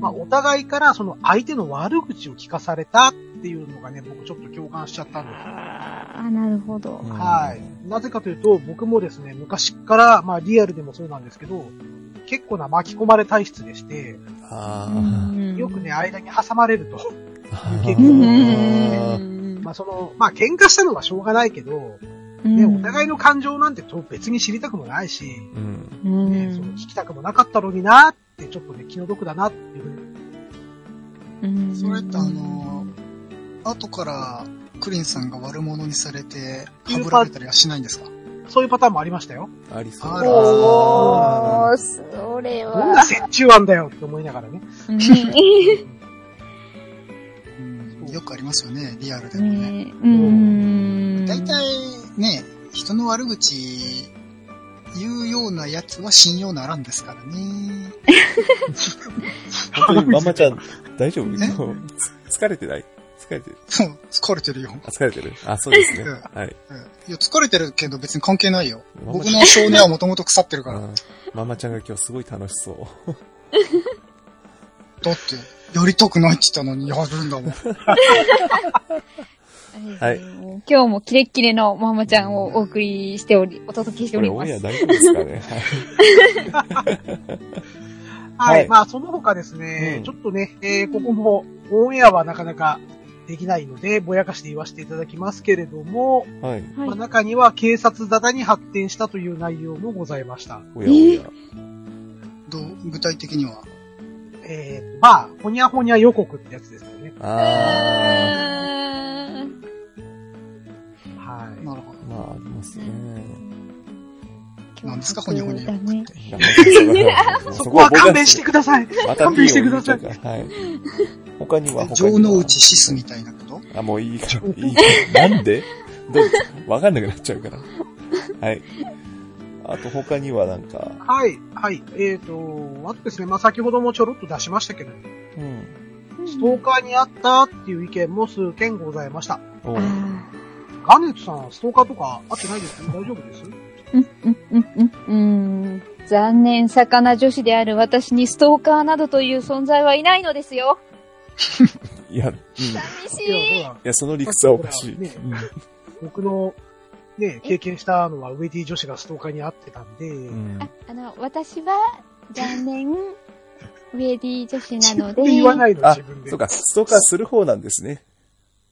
まあお互いからその相手の悪口を聞かされたっていうのがね、僕ちょっと共感しちゃったんですよ。ああ、なるほど。うんはい。なぜかというと、僕もですね、昔から、まあリアルでもそうなんですけど、結構な巻き込まれ体質でして、よくね、間に挟まれると。ー結う構んまあその、まあ喧嘩したのはしょうがないけど、ね、お互いの感情なんてと別に知りたくもないし、ね、その聞きたくもなかったのになって、ちょっとね、気の毒だなっていうふうに。うんそれってあの後からクリンさんが悪者にされて、はぶられたりはしないんですか？そういうパターンもありましたよ。ありそう。おー、それどんなは。折衷案だよって思いながらね。よくありますよね、リアルでもね。ねうん。大体ね、人の悪口言うようなやつは信用ならんですからね。本当にママちゃん、大丈夫？疲れてない？疲れてる？疲れてるよ。あ、疲れてる？あ、そうですね。うんはい。うんいや、疲れてるけど別に関係ないよ。ママ僕の少年はもともと腐ってるから。うんママちゃんが今日すごい楽しそう。だって、やりたくないって言ったのにやるんだもん。はい今日もキレッキレのママちゃんをお送りしており、お届けしておりますこれオンエア。大丈夫ですかね？はい。はいまあ、その他ですね、うんちょっとね、えーここも、オンエアはなかなかできないので、ぼやかして言わせていただきますけれども、はい。はい。まあ、はい。中には警察沙汰に発展したという内容もございました。おやおや。どう、具体的には？えーと、まあ、ほにゃほにゃ予告ってやつですよね。あはい。なるほど。ー、まあ、ありますね。なんですかほにゃほにゃだね。いやもうそこは勘弁してください。勘弁してくださいはい。他には他には城之内シスみたいなことあ、もういいから、いいから。なんでわかんなくなっちゃうから。はい。あと他にはなんか、はい、はい。えーと、あとですね、まあ、先ほどもちょろっと出しましたけど、うん。ストーカーにあったっていう意見も数件ございました。おガネットさん、ストーカーとかあってないです？大丈夫です？ーうん、うん、うん、うん。残念、魚女子である私にストーカーなどという存在はいないのですよ。いや、うん。い寂しいや、い。や、その理屈はおかしい。ねうん僕の、ね、経験したのはウェディ女子がストーカーに会ってたんで、うんあ、あの、私は、残念、ウェディ女子なので。言わないの、あ自分、で。そうか、ストーカーする方なんですね。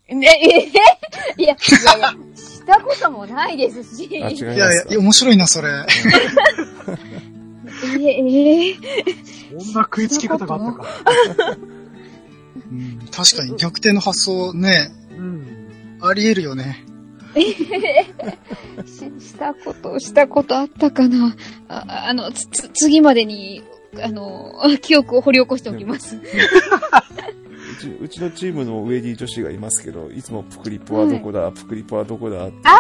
ね、え、え、いや、いやいや、したこともないですし。いやいや、面白いな、それ。え、え、こんな食いつき方があったか。うん、確かに逆転の発想ね、うん。あり得るよね。し、したこと、したことあったかな？あ、あの、つ、つ、次までに、あの、記憶を掘り起こしておきます。うちうちのチームのウェディ女子がいますけど、いつもプクリポはどこだ、プクリポはどこだって言っ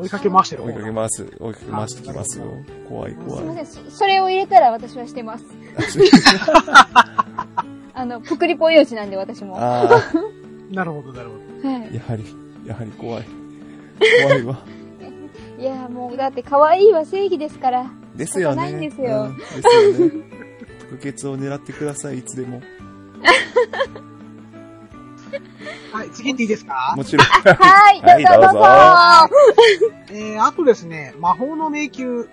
追いかけ回してるて、追いかけ回す、追いかけ回してきますよ。怖いす怖い。いません、そそれを入れたら私はしてます。あ の、ぷくりぽ命なんで私も。はあ なるほど、なるほど。いあ、。やはり、やはり怖い。怖いわ。いや、もう、だって可愛いは正義ですから。ですよね。ないんですようんですよね。腹血を狙ってください、いつでも。はい、次行っていいですか？もちろん。はい、はいどうぞどうぞ。えー、あとですね、魔法の迷宮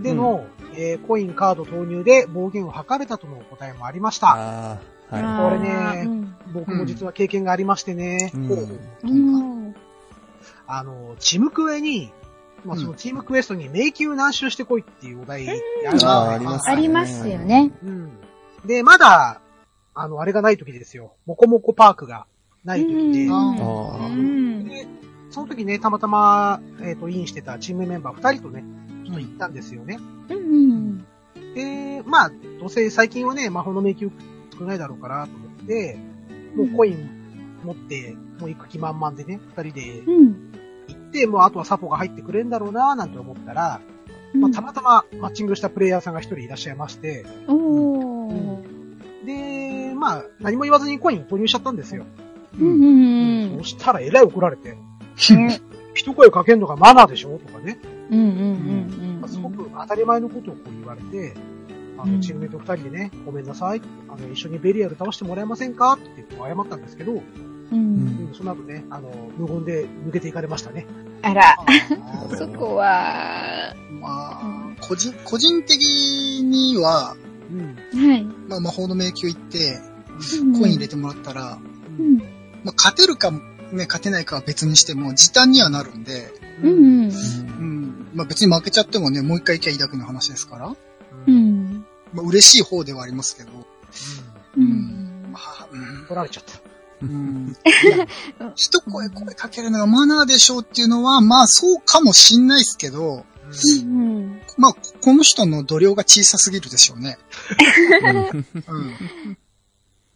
での、えーコインカード投入で暴言を吐かれたとのお答えもありました。これねうん僕も実は経験がありましてね。あの、チムクエに、まあ、そのチームクエストに迷宮何周してこいっていうお題ありますありますよ。ね。うん。で、まだ、あの、あれがない時ですよ。もこもこパークがない時で、うんあうんで、その時ね、たまたま、えっ、と、インしてたチームメンバー二人とね、ちょっと行ったんですよね。うんで、まあ、どうせ最近はね、魔法の迷宮少ないだろうからと思って、もうコイン持って、もう行く気満々でね、二人でうん。行って、もうあとはサポが入ってくれんだろうななんて思ったら、まあ、たまたまマッチングしたプレイヤーさんが一人いらっしゃいまして、おー。で、まあ、何も言わずにコイン購入しちゃったんですよ。うんうんそしたらえらい怒られて、一声かけんのがマナーでしょ？とかね。うんうんうん。まあすごく当たり前のことをこう言われて、あの、うんチームメイト二人でね、ごめんなさい。あの、一緒にベリアル倒してもらえませんか？って言って謝ったんですけど、うんうんその後ね、あの、無言で抜けていかれましたね。あら、ーそこは、まあ、個人、個人的には、うん。はい。まあ、魔法の迷宮行って、コイン入れてもらったら、うんまあ、勝てるか、ね、勝てないかは別にしても、時短にはなるんで、うんうんうん。まあ、別に負けちゃってもね、もう一回行きゃいいだけの話ですから、ううん。んまあ、嬉しい方ではありますけど、うん。まあ、うん。取られちゃった。うん。一声声かけるのがマナーでしょうっていうのは、まあ、そうかもしんないですけど、うん。まあ、この人の度量が小さすぎるでしょうね。うん。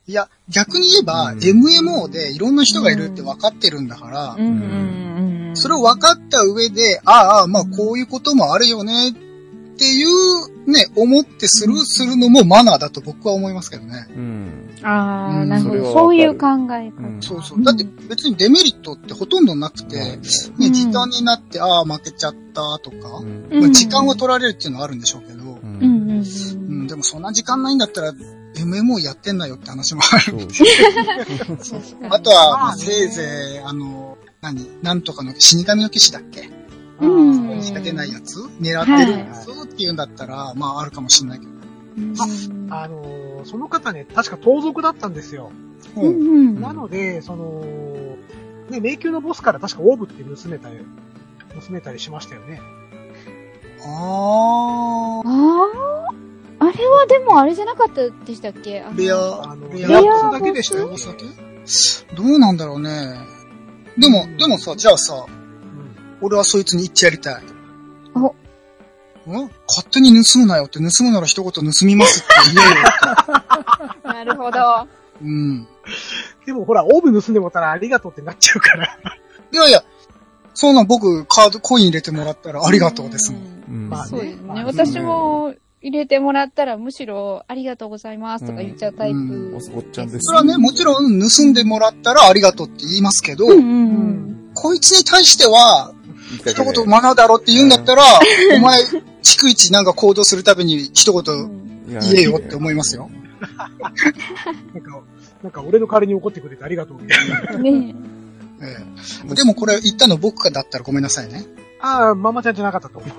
いや、逆に言えば、うん。MMO でいろんな人がいるって分かってるんだから、うん。うん。それを分かった上で、ああ、まあこういうこともあるよねっていうね、思ってスルーするのもマナーだと僕は思いますけどね。うん。ああ、うん。なるほど。そういう考わえうん。方。そうそう。だって別にデメリットってほとんどなくて、ね時短になって、ああ、負けちゃったとか、まあ、時間を取られるっていうのはあるんでしょうけど、ううんうんうんうん、でもそんな時間ないんだったら、MMO やってんなよって話もある。そうあとは、まあ、せいぜい、あの、何なんとかの死神の騎士だっけ？うんしか出ないやつ狙ってるやつっていうんだったら、まああるかもしれないけど。うんあのーその方ね、確か盗賊だったんですよ。うんうんなので、その、ね、迷宮のボスから確かオーブって盗めたり、盗めたりしましたよね。あああ、あれはでもあれじゃなかったでしたっけ？あのー、レアあの、、レレアボスだけでしたよお。酒どうなんだろうね。でも、でもさ、じゃあさ、うん俺はそいつに言ってやりたい。お。ん？勝手に盗むなよって、盗むなら一言盗みますって言えよ。なるほど。うん。でもほら、オーブ盗んでもたらありがとうってなっちゃうから。いやいや、そんなん僕、カード、コイン入れてもらったらありがとうですもん。うん。まあそうですね。まあ私も入れてもらったらむしろありがとうございますとか言っちゃうタイプ。うん。おおっちゃん。ですそれはね、もちろん。盗ん。でもらったらありがとうって言いますけど、うん。うん。こいつに対しては、一言いかけ言学だろって言うんだったら、お前、逐一なんか行動するたびに一言言えよって思いますよ。なんか、なんか俺の代わりに怒ってくれてありがとうみたいな。ねえ。えでもこれ言ったの僕かだったらごめんなさいね。ああ、ママちゃんじゃなかったと思う。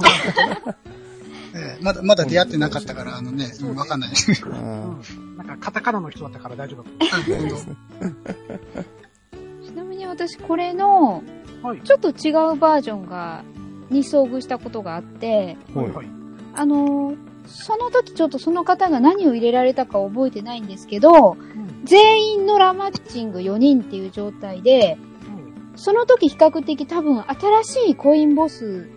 ええまだ、まだ出会ってなかったから、あのね、うんわかんない。あなんかカタカナの人だったから大丈夫。だちなみに私これの、はい。ちょっと違うバージョンが、に遭遇したことがあって、はい。はい。あのーその時ちょっとその方が何を入れられたか覚えてないんですけど、うん。全員のラマッチング4人っていう状態で、その時比較的多分新しいコインボス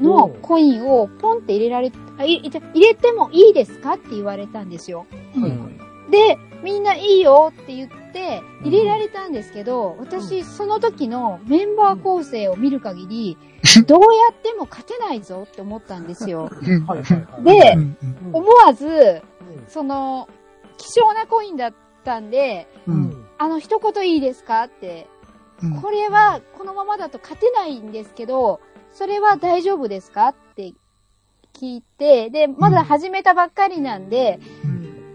のコインをポンって入れられ、あい入れてもいいですかって言われたんですよ。はい。うんで、みんないいよって言って入れられたんですけど、私その時のメンバー構成を見る限り、どうやっても勝てないぞって思ったんですよ。で思わず、うその、希少なコインだったんで、うん。ん。あの一言いいですかってうん。これはこのままだと勝てないんですけど、それは大丈夫ですかって聞いて、で、まだ始めたばっかりなんで、うん。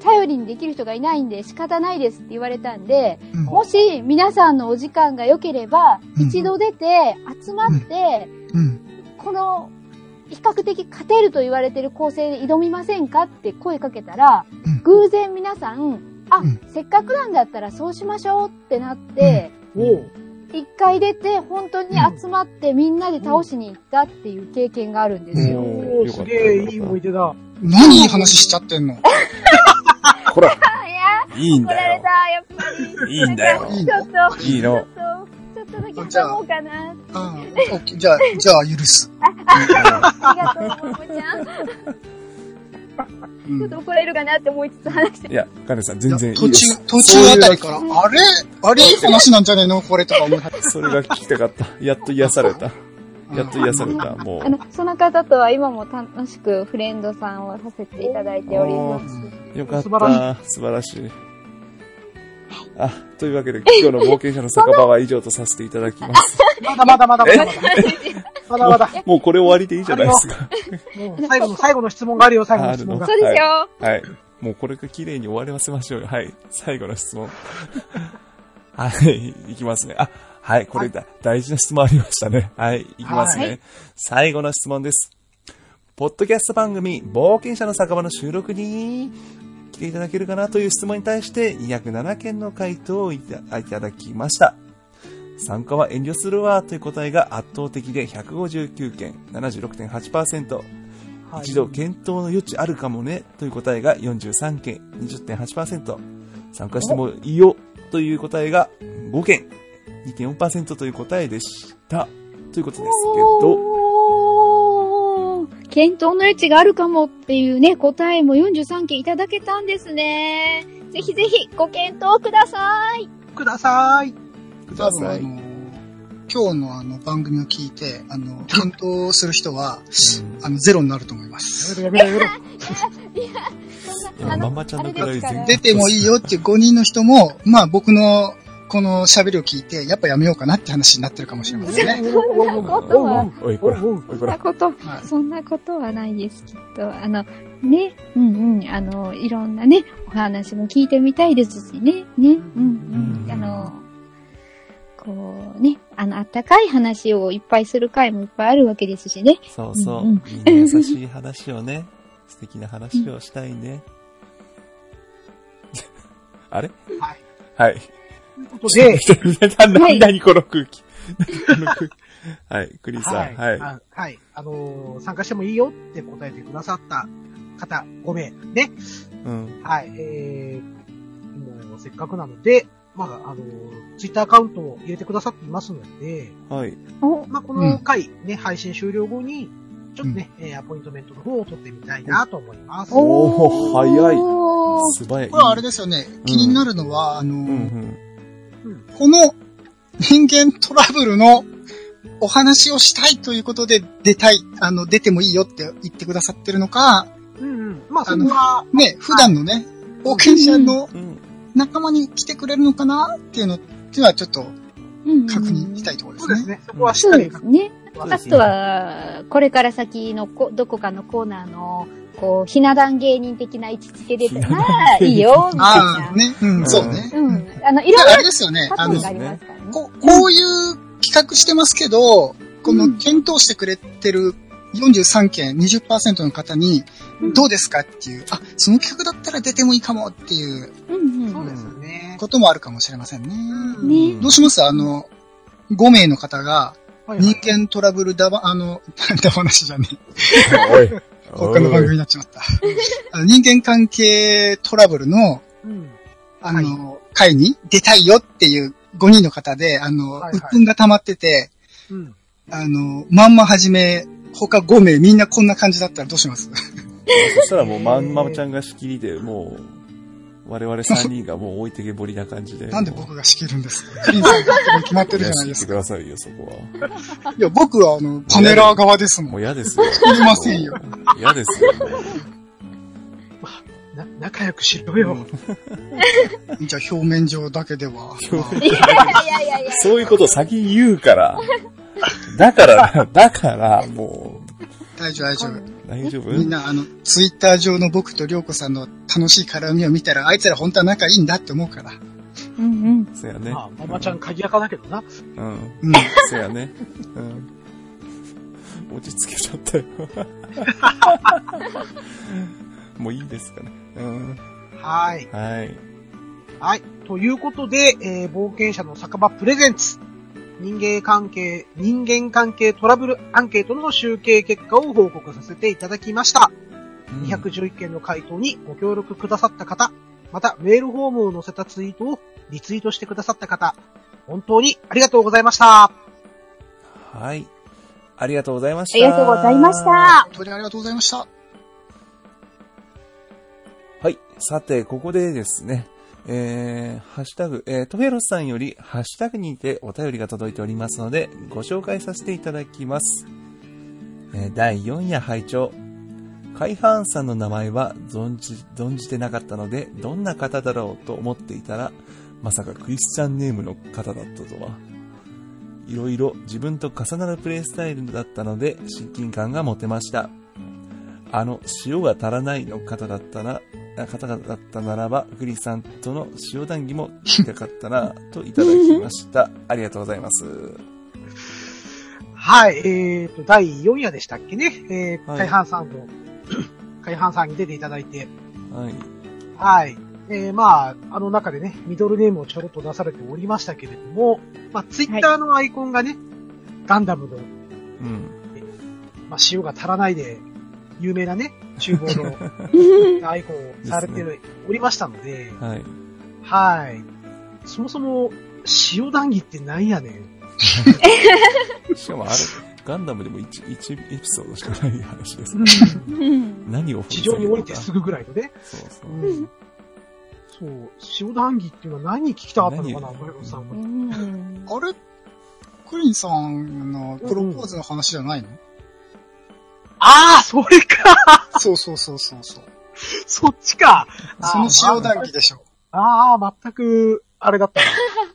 頼りにできる人がいないんで仕方ないですって言われたんで、うん。もし皆さんのお時間が良ければ、うん。一度出て集まって、うん。この比較的勝てると言われてる構成で挑みませんかって声かけたら、うん。偶然皆さん、あ、うん。せっかくなんだったらそうしましょうってなって。一回出て本当に集まってみんなで倒しに行ったっていう経験があるんですよ。すげえいい思い出だ。何いい話しちゃってんの？ほら、あいや、いいん怒らだよ。れた、やっぱり。いいんだよ。ちょっと、いいの。ちょっと、だけ挟もうかな。じゃあ、じゃあ許す。ありがとう、ももちゃん。うんちょっと怒られるかなって思いつつ話していや、カネさん全然いい途中、。途中あたりから、あれあれいい話なんじゃねえのこれとか思い始めそれが聞きたかった。やっと癒された。やっと癒された。もあの、その方とは今も楽しくフレンドさんをさせていただいております。う、よかっ素晴た。素晴らしい。あ、というわけで、今日の冒険者の酒場は以上とさせていただきます。まだまだまだまだまだ。まだまだ。もうこれ終わりでいいじゃないですか。最後の最後の質問があるよ、最後の質問があ。そうですよ。はい。もうこれが綺麗に終わらせましょうよ。はい。最後の質問。はい。いきますね。あ、はい。これだ。大事な質問ありましたね。はい。いきますね。はい最後の質問です。ポッドキャスト番組、冒険者の酒場の収録に来ていただけるかなという質問に対して207件の回答をいたいただきました。参加は遠慮するわという答えが圧倒的で159件、76.8%。はい一度検討の余地あるかもねという答えが43件、20.8%。参加してもいいよという答えが5件、2.4%という答えでした。ということですけど、検討の余地があるかもっていうね、答えも43件いただけたんですね。ぜひぜひご検討ください。ください。ください。今日のあの番組を聞いて、あの、検討する人は、あの、ゼロになると思います。やめろやめろやめろ。いやママちゃんのくらい全出てもいいよっていう5人の人も、まあ僕のこの喋りを聞いて、やっぱやめようかなって話になってるかもしれませんね。そんなことは、おい、こら、おい、こら。そんなこと、はいそんなことはないです、きっと。あの、ね、うんうん、あの、いろんなね、お話も聞いてみたいですしね、ね、うんうん、あの、こうね、あの、あったかい話をいっぱいする回もいっぱいあるわけですしね。そうそう。うんうんみんな優しい話をね、素敵な話をしたいね。あれ？はい。はい。ということで、何、はい何この空気。何この空気。はい、クリスさん。はい。あはい。あのー参加してもいいよって答えてくださった方5名ね。うん。はい。えー、もうせっかくなので、まあ、あのーツイッターアカウントを入れてくださっていますので、はい。お、まあ、この回ね、配信終了後に、ちょっとね、えーアポイントメントの方を取ってみたいなと思います。おー早いおー素早い。これはあれですよね、気になるのは、あの、うんうん。この人間トラブルのお話をしたいということで出たい、あの、出てもいいよって言ってくださってるのか、うんうん。まあ、そこは、ね、普段のね、冒険者のうん。仲間に来てくれるのかなっていうのっていうのはちょっと確認したいところですね。そうですね。そこはしっそうかりですね。確認あとは、これから先のこ、どこかのコーナーの、こう、ひな壇芸人的な位置付けで、なら、いいよ、みたいあなあ、。ね、うん、そうね。うん。あの、いろいろあれですよね、あのパターンが、ありますからね。ここういう企画してますけど、この検討してくれてる43件20%の方にうん、どうですかっていう、あ、その企画だったら出てもいいかもっていううんうん。そうですよね。こともあるかもしれませんね。ねどうします？あの、5名の方が、人間トラブルだば、あの、だ話じゃねおい。え。他の番組になっちまった。あの人間関係トラブルの、うん。あの、会に出たいよっていう5人の方で、あの、はいはいうっぷんが溜まってて、うん。あの、まんまはじめ、他5名みんなこんな感じだったらどうします？そしたらもう、まんまちゃんが仕切りで、もう、我々3人がもう置いてけぼりな感じで。なんで僕が仕切るんですか？クリーンさんが決まってるじゃないですか。くださいよ、そこは。いや、僕はあの、パネラー側ですもん。もう嫌ですよ。いりませんよ。嫌ですよ。もうな、仲良くしろよ。じゃあ表面上だけでは。まあいやいやいや。そういうことを先に言うから。だから、だから、も大丈夫、大丈夫。う、大丈夫？みんな、あの、ツイッター上の僕とりょうこさんの楽しい絡みを見たら、あいつら本当は仲いいんだって思うから。うんうん。そやね。まあ、ママちゃん鍵垢だけどな。うん。うん。そやね。うん。落ち着けちゃったよ。もういいですかね。うん。はい。はい。はい。ということで、えー、冒険者の酒場プレゼンツ。人間関係、人間関係トラブルアンケートの集計結果を報告させていただきました。211件の回答にご協力くださった方、またメールフォームを載せたツイートをリツイートしてくださった方、本当にありがとうございました。はい。ありがとうございました。ありがとうございまし。た。本当にありがとうございました。はい。さて、ここでですね、えー、ハッシュタグ、えー、トフェロスさんより、ハッシュタグにてお便りが届いておりますので、ご紹介させていただきます。えー、第4夜拝聴カイハーンさんの名前は存じ、存じてなかったので、どんな方だろうと思っていたら、まさかクリスチャンネームの方だったとは。いろいろ自分と重なるプレイスタイルだったので、親近感が持てました。あの、塩が足らないの方だったな、あ方だったならば、クリスさんとの塩談義も聞きたかったな、といただきました。ありがとうございます。はい、えーと、第4夜でしたっけね？えー、はい海半さんの、海半さんに出ていただいて、はい。はい。えー、まあ、あの中でね、ミドルネームをちょろっと出されておりましたけれども、まあ、ツイッターのアイコンがね、ガンダムの、うん。まあ、塩が足らないで、有名なね、厨房のアイコンをされておりましたので、はい。はい。そもそも、塩談義ってなんやねん。しかもあれ、ガンダムでも 1, 1エピソードしかない話です。うん 何を地上に降りてすぐ。ぐぐらいのね。そうそうう。ん。そう、塩談義っていうのは何に聞きたかったのかな、何小山さんは。うんあれ？クリンさんのプロポーズの話じゃないの、ああ、それかそうそうそうそうそう。そっちかその塩談義でしょ。ああ、全く、あれだったな。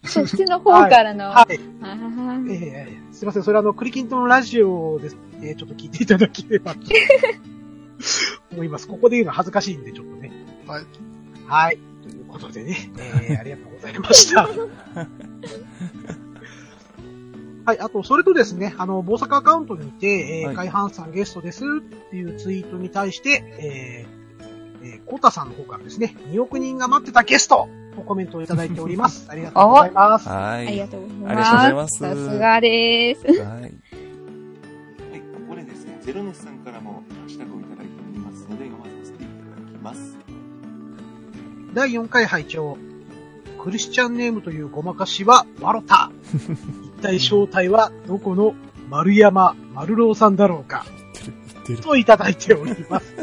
そっちの方からの。はい。あーええすいません、それあの、クリキントンラジオです。えーちょっと聞いていただければと 思います。ここで言うのは恥ずかしいんで、ちょっとね。はい。はい。ということでね、えー、ありがとうございました。はい、あと、それとですね、あの、大阪アカウントにて、えー、はい海半さんゲストですっていうツイートに対して、えー、えー、コータさんの方からですね、2億人が待ってたゲストとコメントをいただいております。ありがとうございます。はい。ありがとうございます。ありがとうございますさすがです。はい。はい、ここでですね、ゼロネスさんからもハッシュタグをいただいておりますので、読まさせていただきます。第4回拝聴クリスチャンネームというごまかしはワロタ。一体正体はどこの丸山丸郎さんだろうか。言ってる、言ってる。といただいております。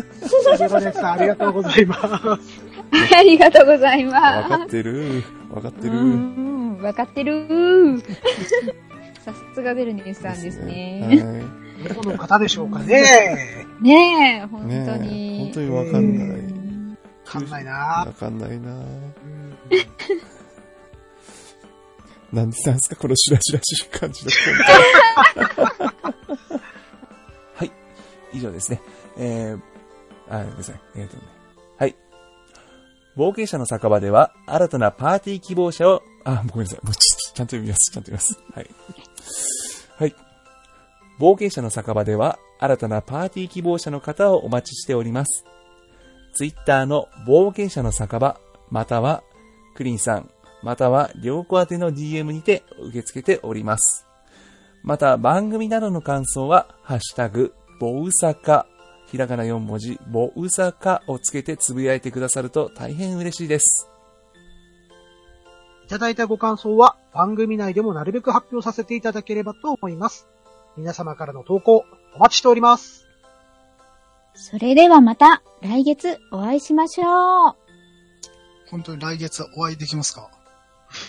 ありがとうございます。ありがとうございわます。かってる。わかってる。うん、わかってる。さすがベルニさんですね。どこの方でしょうかね。ねえ、本当ねに。え本当にわかんないうんわかんないなわかんないなうんなんでなんですかこのシュラシュラしい感じの はい。以上ですね。えー、あ、ごめんなさい。えーとね。はい。冒険者の酒場では、新たなパーティー希望者を、あ、ごめんなさい。もうちちゃんと読みます。ちゃんと読みます。はい。はい。冒険者の酒場では、新たなパーティー希望者の方をお待ちしております。ツイッターの冒険者の酒場、または、クリンさん、または両子宛ての DM にて受け付けております。また番組などの感想は、ハッシュタグ、ボウサカ、ひらがな4文字、ボウサカをつけてつぶやいてくださると大変嬉しいです。いただいたご感想は番組内でもなるべく発表させていただければと思います。皆様からの投稿お待ちしております。それではまた来月お会いしましょう。本当に来月お会いできますか？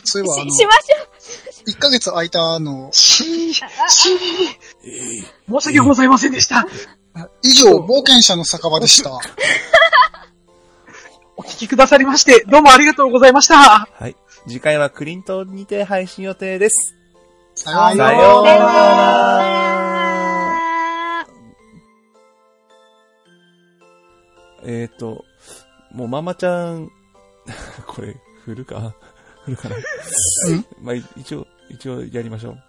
そういえば、あのし、しましょ1ヶ月空いたの、しー、しー、ええ申し訳ございませんでした。以上、冒険者の酒場でした。お聞きくださりまして、どうもありがとうございました。はい。次回はクリントンにて配信予定です。さようなら。えっ、ー、と、もうママちゃん、これ、振るか？振るかなまあ、一応、一応やりましょう。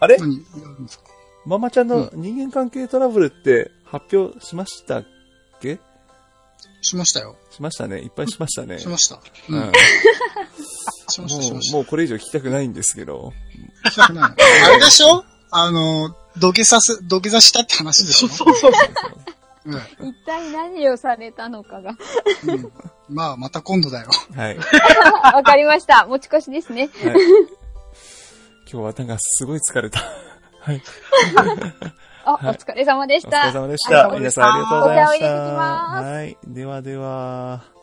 あれ？何？やるんですか？ママちゃんの人間関係トラブルって発表しましたっけ？しましたよ。しましたね。いっぱいしましたね。しました。ううんん。。しました、しもう。もうこれ以上聞きたくないんですけど。聞きたくないあれでしょ？あの、土下座す、土下座したって話でしょ？そうそうそう。うん一体何をされたのかが。うんまあ、また今度だよ。はい。は わかりました。持ち越しですね。い。今日はなんかすごい疲れた。はい。あ、はいお疲れ様でしお疲た。れ様でした。皆さんありがとうございましお茶を入れてきた。ますはい。ではでは。